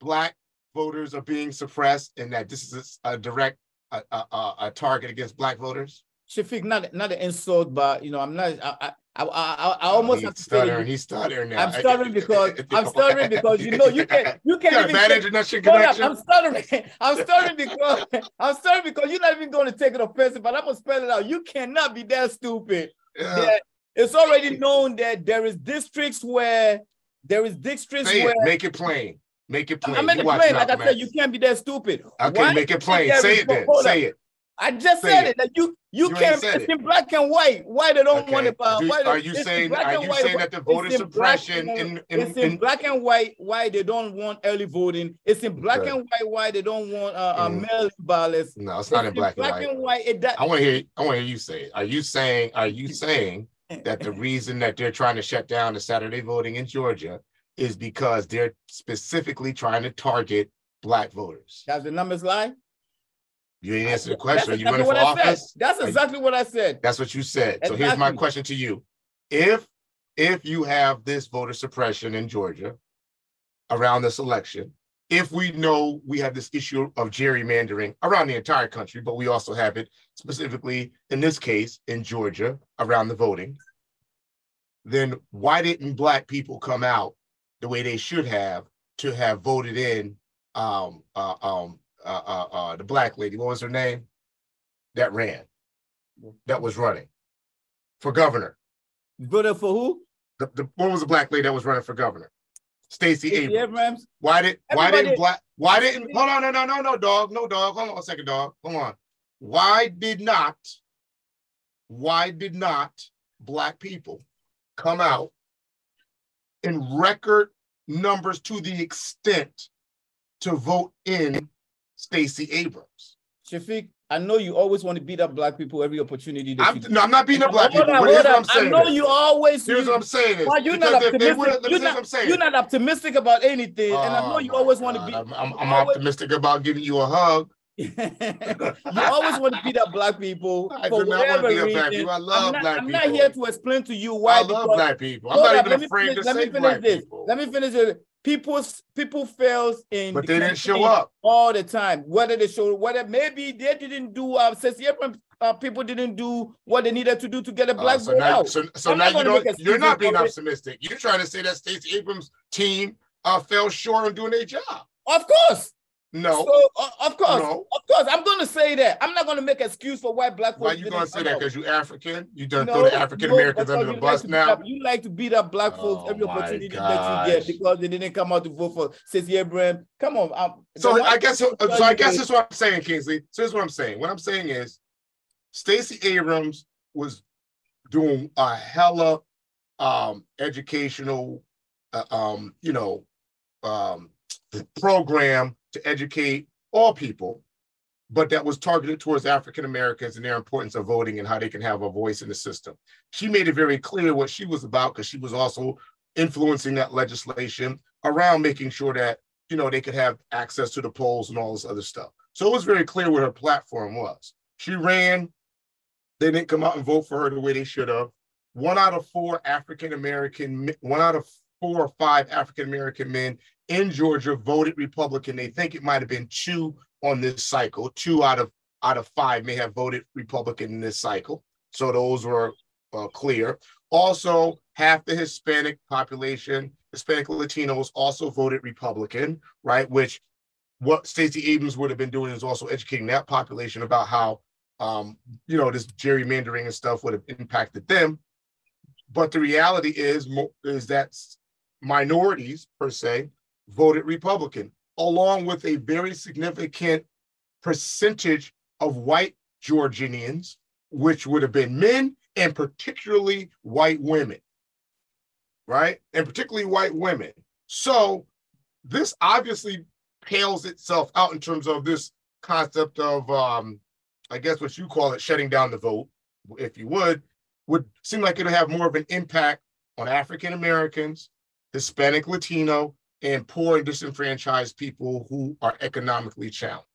black voters are being suppressed and that this is a, direct a, a, a, a target against black voters? Shafiq, not not an insult, but you know, I'm not. I I I, I, I oh, almost have to stuttering. He's stuttering now. I'm stuttering because (laughs) I'm stuttering because you know you can't (laughs) You can't even bad international up, connection. I'm stuttering. (laughs) I'm stuttering because I'm stuttering because you're not even going to take it offensive, but I'm gonna spell it out. You cannot be that stupid Yeah. that It's already known that there is districts where there is districts Say where it. Make it plain. Make it plain. I made it plain. Like I said, you can't be that stupid. Okay, Why make it plain. Say it then. Say it. I just Say said it. it. That you you, You can't. It's it. in black and white. Why they don't want Okay. it? Uh, Do- why they- are you saying are you white, saying that the voter it's suppression in, in, it's in in black and white why they don't want early voting. It's in black Okay. and white why they don't want uh, uh, Mhm. mail ballots. no, it's not in black and white. and white. It, that, I want to hear. I want to hear you say it. Are you saying? Are you saying that the (laughs) reason that they're trying to shut down the Saturday voting in Georgia is because they're specifically trying to target black voters? Does the numbers lie? You ain't answered the That's question. Are you exactly running for what I said. office? That's you- exactly what I said. That's what you said. So here's my question to you: If if you have this voter suppression in Georgia around this election, if we know we have this issue of gerrymandering around the entire country, but we also have it specifically in this case in Georgia around the voting, then why didn't black people come out the way they should have to have voted in um uh um uh uh, uh the black lady, what was her name? That ran, that was running for governor. Voted for who? The, the what was the black lady that was running for governor? Stacey Abrams. Abrams. Why did why didn't black why didn't hold on no no no no dog no dog hold on a second dog hold on why did not why did not black people come out in record numbers to the extent to vote in Stacey Abrams? Shafiq, I know you always want to beat up black people every opportunity that I'm, you no, I'm not beating up black people. on, here's what I'm on. I know you always. Here's what I'm saying. Is, you're not optimistic? You're not, saying. you're not optimistic about anything, and I know Oh you my always want to God. be. I'm, I'm, I'm always- optimistic about giving you a hug. (laughs) you always want to beat up black people (laughs) I for do not want to whatever beat up reason. black people. I love I'm not, black I'm people. not here to explain to you why. I love black people. I'm not even let me afraid finish- to let me say finish black this. people. Let me finish it. People, people fails in. But the they didn't show up. all the time. Whether they show, whether maybe they didn't do. Uh, since Abrams, uh, people didn't do what they needed to do to get a Uh, black so vote now, out. so, so now you gonna don't. make You're not being optimistic. You're trying to say that Stacey Abrams' team uh, fell short on doing their job. Of course. No. So, uh, of course, No. of course, I'm going to say that. I'm not going to make an excuse for why black folks. Why you gonna say that? Because you African? You done No, throw the African Americans no, under the you like bus now? up- you like to beat up black folks Oh every opportunity that you get because they didn't come out to vote for Stacey Abrams. Come on. Um, So I guess so. so I guess is- that's what I'm saying, Kingsley. So here's what I'm saying. What I'm saying is, Stacey Abrams was doing a hella um, educational, uh, um, you know, um, program to educate all people, but that was targeted towards African Americans and their importance of voting and how they can have a voice in the system. She made it very clear what she was about because she was also influencing that legislation around making sure that you know they could have access to the polls and all this other stuff. So it was very clear what her platform was. She ran. They didn't come out and vote for her the way they should have. One out of four African American, one out of four or five African American men in Georgia voted Republican. They think it might have been two on this cycle. Two out of out of five may have voted Republican in this cycle. So those were uh, clear. Also, half the Hispanic population, Hispanic Latinos, also voted Republican, right? Which what Stacey Abrams would have been doing is also educating that population about how, um, you know, this gerrymandering and stuff would have impacted them. But the reality is, is that minorities per se voted Republican, along with a very significant percentage of white Georgians, which would have been men and particularly white women, right? And particularly white women. So this obviously pales itself out in terms of this concept of, um, I guess what you call it, shutting down the vote, if you would, would seem like it'll have more of an impact on African Americans, Hispanic, Latino, and poor and disenfranchised people who are economically challenged.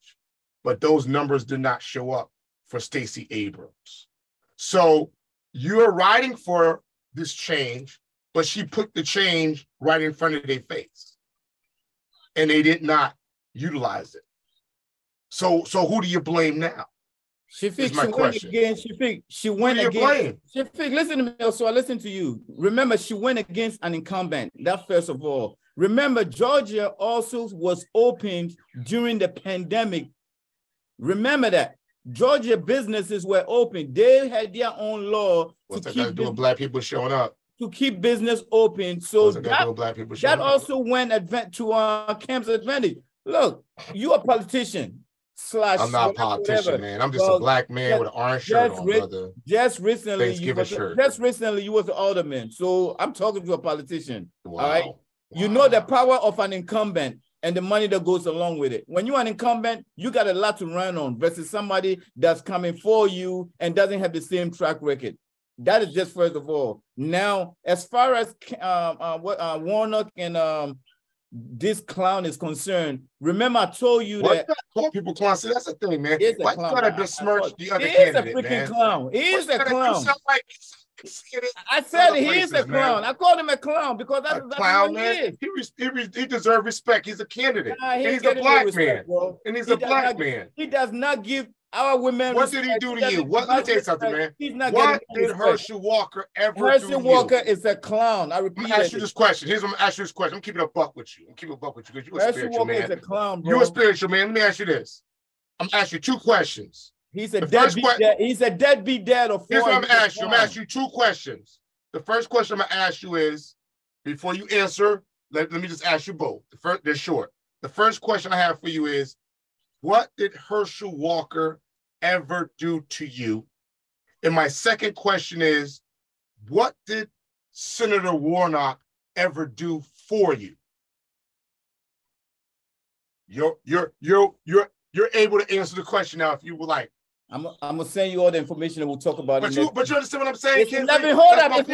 But those numbers did not show up for Stacey Abrams. So you're writing for this change, but she put the change right in front of their face. And they did not utilize it. So so who do you blame now? Shafiq, Here's my she went again. Shafiq, she went against. blame? Shafiq, listen to me. Also, I listen to you. Remember, she went against an incumbent. That first of all. Remember, Georgia also was opened during the pandemic. Remember that Georgia businesses were open. They had their own law What's to that keep do with bus- black people showing up? to keep business open. So that got to do that, black people showing that also went advent to uh Kemp's advantage. Look, you a politician slash I'm not a politician, whatever. man. I'm just Well, a black man just- with an orange shirt on, re- brother. Just recently, you Thanksgiving was, shirt. just recently you was the alderman. So I'm talking to a politician. Wow. right. You know the power of an incumbent and the money that goes along with it. When you're an incumbent, you got a lot to run on versus somebody that's coming for you and doesn't have the same track record. That is just first of all. Now, as far as um, uh, what uh, Warnock and um, this clown is concerned, remember I told you What that call people clown? See, that's the thing, man. Is Why you gotta besmirch the other he is a freaking man? clown. He is a you gotta- you clown. like- I said he is a places, man. clown. I called him a clown because that's a that's clown, what he man. is. He, res- he, res- he deserves respect. He's a candidate. Nah, he and he's a black man. bro. And he's He a black not- man. He does not give our women. What did he do to you? What- let me tell you something, man. He's not What did. Herschel Walker ever do Herschel to Walker you? is a clown. I I'm repeat gonna ask you this question. Here's what I'm gonna ask you this question. I'm keeping a buck with you. I'm keeping a buck with you because you're a Herschel spiritual Walker is a man. clown, bro. You're a spiritual man. Let me ask you this. I'm gonna ask you two questions. He's a deadbeat que- dad. He's a deadbeat dad of Here's four. what I'm gonna ask you. I'm gonna ask you two questions. The first question I'm gonna ask you is, before you answer, let, let me just ask you both. The first, they're short. The first question I have for you is, what did Herschel Walker ever do to you? And my second question is, what did Senator Warnock ever do for you? You're you're you're you're you're able to answer the question now if you would like. I'm, I'm gonna send you all the information and we'll talk about But it. you next but you understand what I'm saying? It's Kenzie? 11. Hold That's up.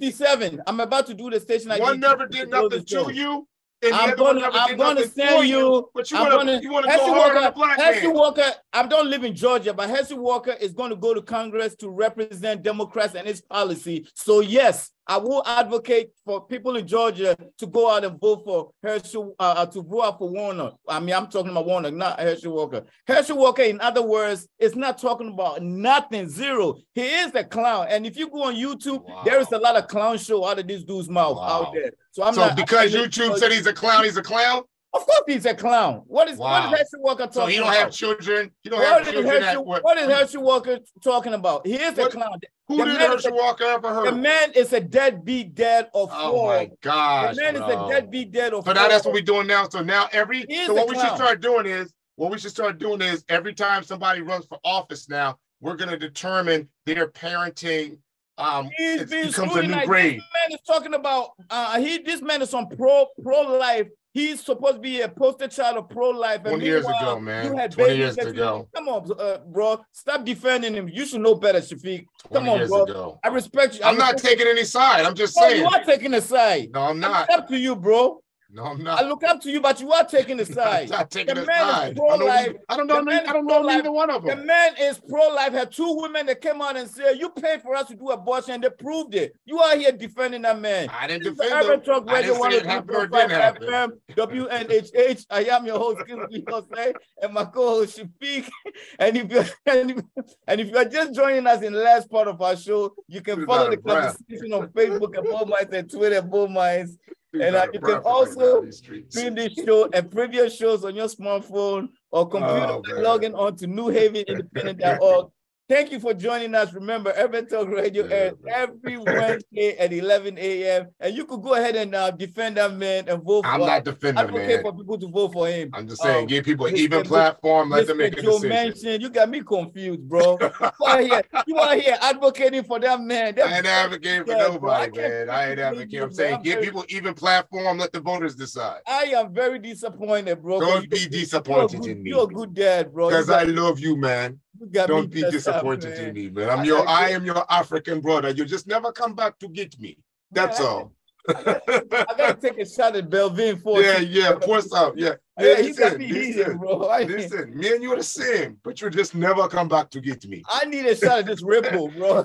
It's 11:57. I'm about to do the station. One never did nothing show. to you, I'm gonna- I'm gonna send for you- But you want gonna- you want to go hard on Walker, the black Herschel man. Walker, I don't live in Georgia, but Herschel Walker is going to go to Congress to represent Democrats and its policy. So yes, I will advocate for people in Georgia to go out and vote for Herschel, uh, uh, to vote out for Warner. I mean, I'm talking about Warner, not Herschel Walker. Herschel Walker, in other words, is not talking about nothing, zero. He is a clown. And if you go on YouTube, there is a lot of clown show out of this dude's mouth Wow. out there. So I'm So not because YouTube said he's a clown, he's a clown. Of course he's a clown. What is Wow. what is Herschel Walker talking So he don't about? have children. He don't What have children. Herschel, what, what is Herschel Walker talking about? He is a clown. who the did Herschel a- Walker ever The man is a deadbeat dad of Oh four. my gosh, the man bro. is a deadbeat dad of So four. now that's what we're doing now. So now every so what we should start doing is what we should start doing is every time somebody runs for office now, we're gonna determine their parenting. Um, becomes a new grade. This man is talking about uh he this man is on pro pro life. He's supposed to be a poster child of pro life. And 20 years ago, man. You had 20 years ago. Come on, uh, bro. Stop defending him. You should know better, Shafiq. Come on, bro. ago. I respect you. I I'm not taking any side. I'm just saying. you are taking a side. No, I'm not. look up to you, bro. No, I'm I look up to you, but you are taking (laughs) I'm side. not taking The a man is side. I don't, pro-life. know- I don't I don't know pro-life. neither one of them. The man is pro-life. Had two women that came out and said, "You paid for us to do abortion," and they proved it. You are here defending that man. I didn't This is defend them. Talk I didn't say it happened or didn't happen. WNHH. I am your host, Kingsley Osei, and my co-host Shafiq. (laughs) And if you (laughs) and if, and if you are just joining us in the last part of our show, you can follow the breath? conversation on Facebook at Bull Minds and Twitter at Bull Minds. And, uh, you can right also now in these streets. Stream this show and previous shows on your smartphone or computer Oh, by logging on to newhavenindependent.org. (laughs) Thank you for joining us. Remember, Urban Talk Radio airs every (laughs) Wednesday at 11 a.m. And you could go ahead and uh, defend that man and vote for I'm not defending, advocate man. for people to vote for him. I'm just saying, Um, give people an even platform. Let them make a Joe decision. Manchin, you got me confused, bro. You are here, you are here advocating for that man. That I ain't advocating for bro, nobody, man. I ain't advocating. I'm saying I'm give very- people even platform. Let the voters decide. I am very disappointed, bro. Don't be you're disappointed good- in me. You're a good dad, bro. Because got- I love you, man. Don't be disappointed man. in me, man. I'm your, I I am your African brother. You just never come back to get me. That's Yeah, all. I gotta (laughs) take a shot at Belvin for yeah, yeah. Pour some. Yeah. (laughs) Yeah, Yeah, listen, me heated, listen, bro. (laughs) I, listen. Me and you are the same, but you just never come back to get me. I need a shot at this ripple, bro.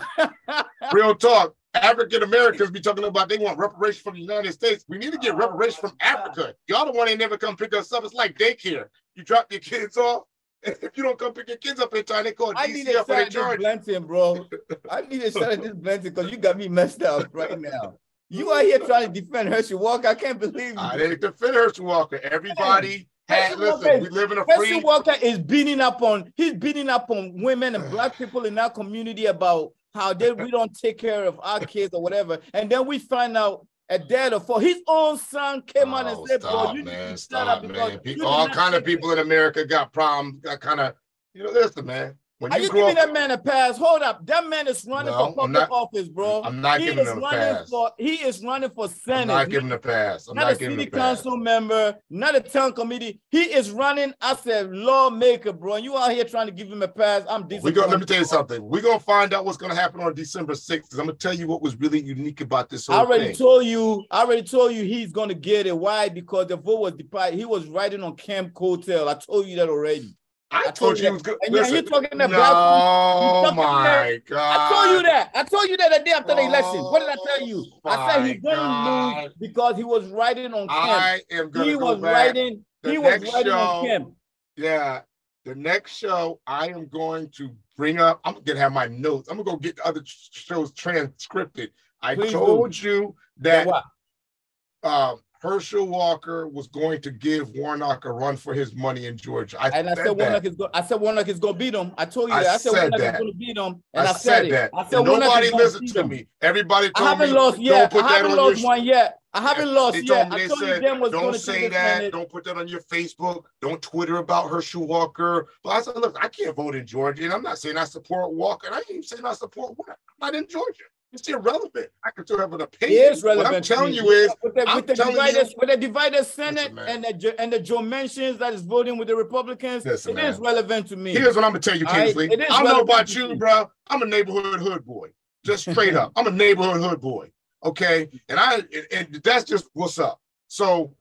Real talk. African Americans be talking about they want reparations from the United States. We need to get reparations from Africa. Y'all the one ain't never come pick us up. It's like daycare. You drop your kids off. If you don't come pick your kids up in time, they call I need DCF shot at this. Blanton, bro. I need a shot at this Blanton because you got me messed up right now. You are here trying to defend Herschel Walker. I can't believe ah, you. I didn't defend Herschel Walker. Everybody Had, Herschel listen, Walker we live in a Herschel free. Walker is beating up on he's beating up on women and black (sighs) people in our community about how they we don't take care of our kids or whatever, and then we find out a dad or for his own son came out Oh, and said, "Bro, stop, you need man. to shut up because man. All kind of people in America got problems. Got kind of, you know, listen, man. When Are you you giving up, that man a pass? Hold up. That man is running No, for public not- office, bro. I'm not he giving is him a running pass. for he is running for Senate. I'm not giving a pass. I'm not, not, a giving city a pass. council member, not a town committee. He is running as a lawmaker, bro. And you out here trying to give him a pass. I'm disappointed. go. Let me tell you something. We're gonna find out what's gonna happen on December 6th. I'm gonna tell you what was really unique about this I already thing. told you. I already told you he's gonna get it. Why? Because the vote was divided. He was riding on Kemp Coattail. I told you that already. I, I told told you it was good. And Listen, you're talking no, that black. you my God. I told you that. I told you that the day after the election. What did I tell you? Oh, I said he's my gonna God. lose because he was riding on Kemp. I am gonna He go was back. riding. The He was riding show- on Kemp. Yeah, the next show I am going to bring up. I'm gonna have my notes. I'm gonna go get the other shows transcripted. I Please told you That that um, Herschel Walker was going to give Warnock a run for his money in Georgia. I And I said said. Warnock is going. I said Warnock is going to beat him. I told you I that. I said, said Warnock that. is going to beat him, and I, I, said, it. that. I said And nobody listened to me. Everybody I told haven't me. lost yet. I haven't on lost one yet. I haven't lost They yet. I told you said, them was don't going to say that. that. Don't put that on your Facebook. Don't Twitter about Herschel Walker. But I said, look, I can't vote in Georgia. And I'm not saying I support Walker. I ain't even saying I support Warnock. I'm not in Georgia. It's irrelevant. I can still have an opinion. is relevant. What I'm telling you is, with the, with the divided you- with the divided Senate man. and the and the Joe Manchins that is voting with the Republicans. Listen, it is man. relevant to me. here's what I'm gonna tell you, All right, Kingsley. it is I don't know about you, me. bro. I'm a neighborhood hood boy. Just straight up. I'm a neighborhood hood boy. Okay. And I and, and that's just what's up. So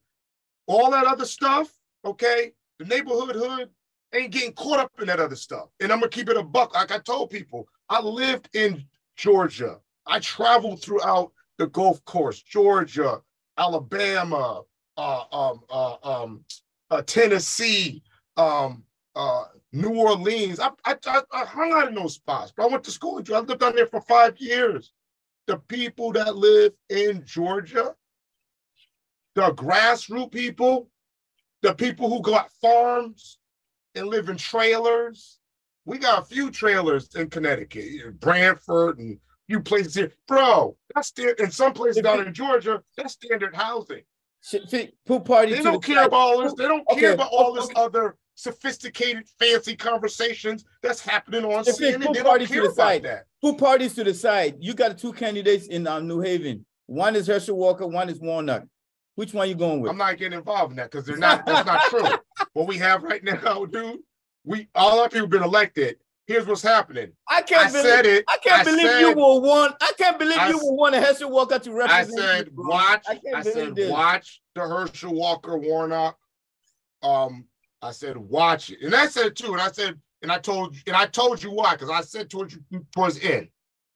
all that other stuff, okay, the neighborhood hood ain't getting caught up in that other stuff. And I'm gonna keep it a buck. Like I told people, I lived in Georgia. I traveled throughout the Gulf Coast, Georgia, Alabama, uh, um, uh, um, uh, Tennessee, um, uh, New Orleans. I, I, I, hung out in those spots, but I went to school in Georgia. I lived down there for five years. The people that live in Georgia, the grassroots people, the people who got farms and live in trailers. We got a few trailers in Connecticut, Branford, and few places here. Bro, that's still in some places down in Georgia, that's standard housing. Shit, fit- Put party They don't the care about all this. They don't care about all this other sophisticated, fancy conversations that's happening on CNN. put They don't to care the about side. that. Put parties to the side. You got two candidates in um, New Haven. One is Herschel Walker. One is Warnock. Which one you going with? I'm not getting involved in that because they're not. That's not true. (laughs) What we have right now, dude. We all our people been elected. Here's what's happening. I can't I believe. said it. I can't I believe said- you will want. I can't believe I you will want a Herschel Walker to represent. I said you, watch. I I, said this. watch the Herschel Walker Warnock. Um, I said watch it, and I said too, and I said, and I told you, and I told you why, because I said towards you towards end,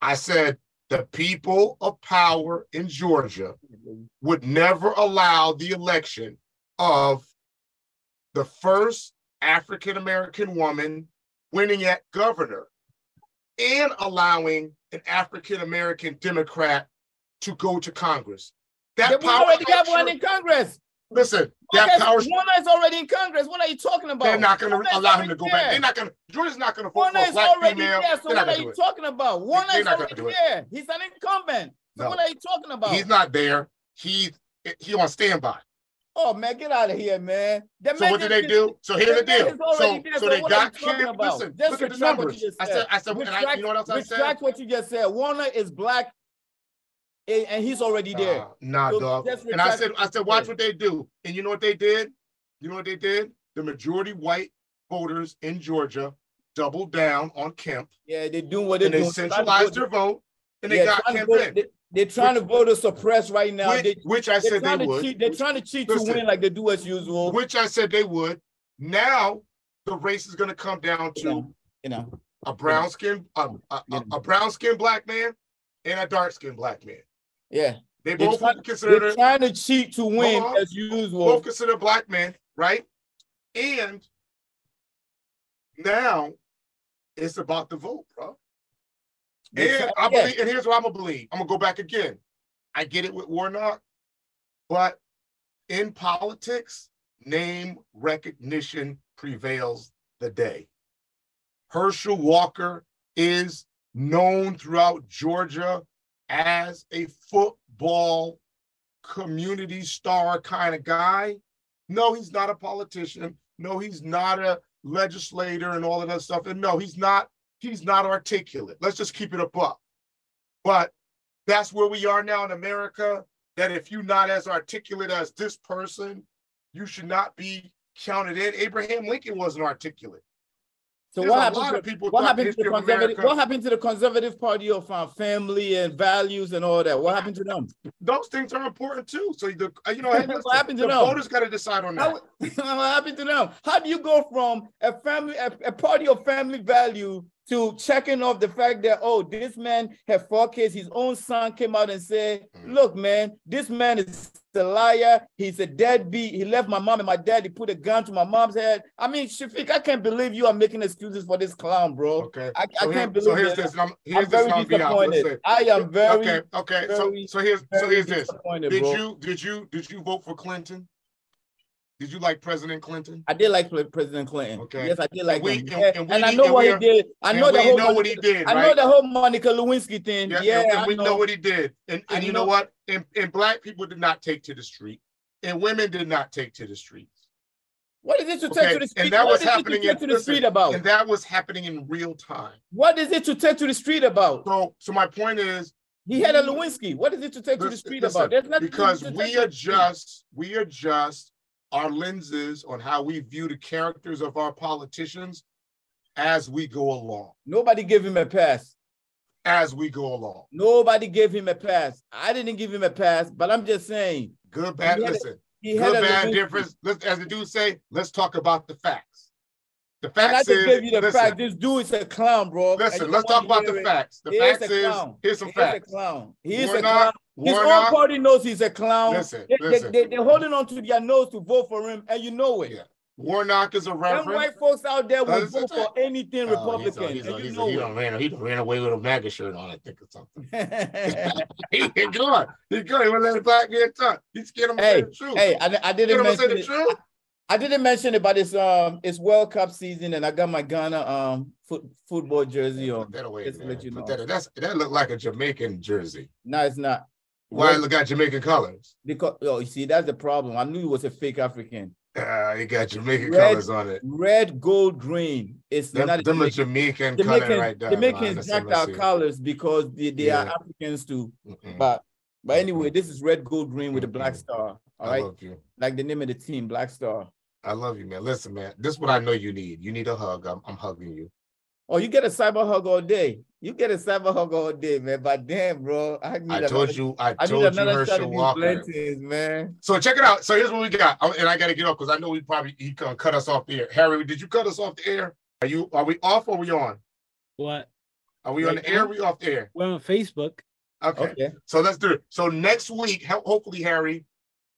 I said the people of power in Georgia would never allow the election of the first African American woman winning at governor and allowing an African American Democrat to go to Congress. That we power already got one in Congress. Listen, that Okay, power Warner is already in Congress. What are you talking about? they're not going to allow him to go back. They're not going to. Georgia's not going to vote Warner for a black already female. there. So what are you talking about? Warner is not already it. there. He's an incumbent. So No. what are you talking about? He's not there. He's he on standby. Oh man, get out of here, man. The So man what did just- they do? So here's the deal. So there, so they got Kim. Listen, Just look at the numbers. I said. I said and I, you know what else I said? Retract what you just said. Warner is black, and, and he's already there. Nah, nah, So dog. And I said, I said, watch what they do. And you know what they did? You know what they did? The majority white voters in Georgia doubled down on Kemp Yeah, they do what they do. and they centralized their vote and they Yeah, got trying to Kemp vote- in, they- They're trying to vote to suppress right now. which, They, which I said they would. cheat. They're trying to cheat to win like they do as usual. Which I said they would. Now the race is going to come down You to know, you know. a brown skin, a, a, Yeah. a, brown skinned black man and a dark skinned black man. Yeah. They They're both trying- consider They're trying to cheat to win on. as usual. both consider black men, right? And now it's about the vote, bro. And I believe, and here's what I'm gonna believe. I'm gonna go back again. I get it with Warnock, but in politics, name recognition prevails the day. Herschel Walker is known throughout Georgia as a football community star kind of guy. No, he's not a politician. No, he's not a legislator and all of that stuff. And no, he's not, he's not articulate. Let's just keep it above. But that's where we are now in America. That if you're not as articulate as this person, you should not be counted in. Abraham Lincoln wasn't articulate. So There's what happened, to, what happened to the conservative? What happened to the conservative party of uh, family and values and all that? What happened to them? Those things are important too. So the you know, (laughs) hey, What listen, happened to the them? voters got to decide on that. How, (laughs) what happened to them? How do you go from a family, a, a party of family value to checking off the fact that oh, this man had four kids. His own son came out and said, Mhm. "Look, man, this man is a liar. He's a deadbeat. He left my mom and my dad. He put a gun to my mom's head. I mean, Shafiq, I can't believe you are making excuses for this clown, bro. Okay. I, I So, here- can't believe so here's it. this. I'm, I'm here's this. very I'll be out. disappointed. I am very, okay. Okay. So very, so here's so here's this. Did bro. you did you did you vote for Clinton? Did you like President Clinton? I did like President Clinton. Okay. Yes, I did like And we- him. and- and and I know and what he did. I know the whole know what he did, I know the whole Monica Lewinsky thing. Yeah, Yeah, and, and we know. what he did. And, and you know, know- what? And, and black people did not take to the street, and women did not take to the streets. What is it to Okay, take to the and street? that What was it to in- to the listen, street about? And that was happening in real time. What is it to take to the street about? So, so my point is, He had a Lewinsky. What is it to take to the street listen, about? There's nothing because we street. adjust, we adjust our lenses on how we view the characters of our politicians as we go along. Nobody gave him a pass. As we go along. Nobody gave him a pass. I didn't give him a pass, but I'm just saying Good, bad, a- listen. he Good, bad difference. Let's, as the dude say, let's talk about the facts. The And I facts just is, you the listen, fact. This dude is a clown, bro. listen, let's talk about the it. facts. The He facts a is, here's some He is a facts. clown. He is a Warnock- clown. His own Warnock- party knows he's a clown. Listen, they, listen. They, they, are holding on to their nose to vote for him, and you know it. Yeah. Warnock is a Them white folks out there will vote for anything Oh, Republican, he's a- he's a- he's a- he done ran, he done ran away with a MAGA shirt on, I think, or something. hey, (laughs) he ain't good. He wouldn't let a black man talk. He scared him to say hey, the truth. I, I didn't mention the it. truth. I didn't mention it, but it's um it's World Cup season, and I got my Ghana um foot, football jersey Put on. that away, Just let you know. that, that's, that look like a Jamaican jersey. No, it's not. Why Red- it got Jamaican colors? Because oh, you see, that's the problem. I knew it was a fake African. Uh, it got Jamaican Red- colors on it. Red, gold, green. It's Them, not a them Jamaican. Jamaican, color right there. Jamaicans jacked our colors because they, they are Africans too. Mm-mm. But but anyway, this is red, gold, green with a black star. All I right, love you. like the name of the team, Black Star. I love you, man. Listen, man. This is what I know you need. You need a hug. I'm, I'm hugging you. Oh, you get a cyber hug all day. You get a cyber hug all day, man. But damn, bro, I need I another, told you. I I need told you, another shot Herschel of these Walker. Blantons, man. So check it out. So here's what we got, and I got to get off because I know we probably he gonna cut us off the air. Harry, did you cut us off the air? Are you? Are we off or are we on? What? Are we on the air? Or now? we off the air? We're on Facebook. Okay. Okay. So let's do it. So next week, hopefully, Harry,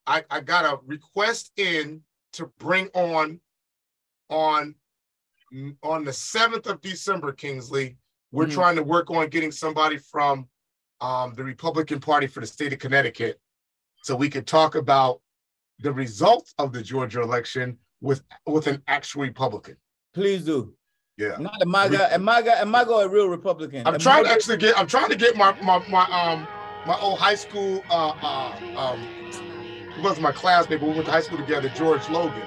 I, I got a request in to bring on on on the 7th of December, Kingsley. We're Mhm. trying to work on getting somebody from um, the Republican Party for the state of Connecticut so we could talk about the results of the Georgia election with with an actual Republican. Please do. Yeah. Not a MAGA, a MAGA, a MAGA, a real Republican. I'm A trying to actually get I'm trying to get my my my um my old high school uh uh um he was my classmate, but we went to high school together, George Logan.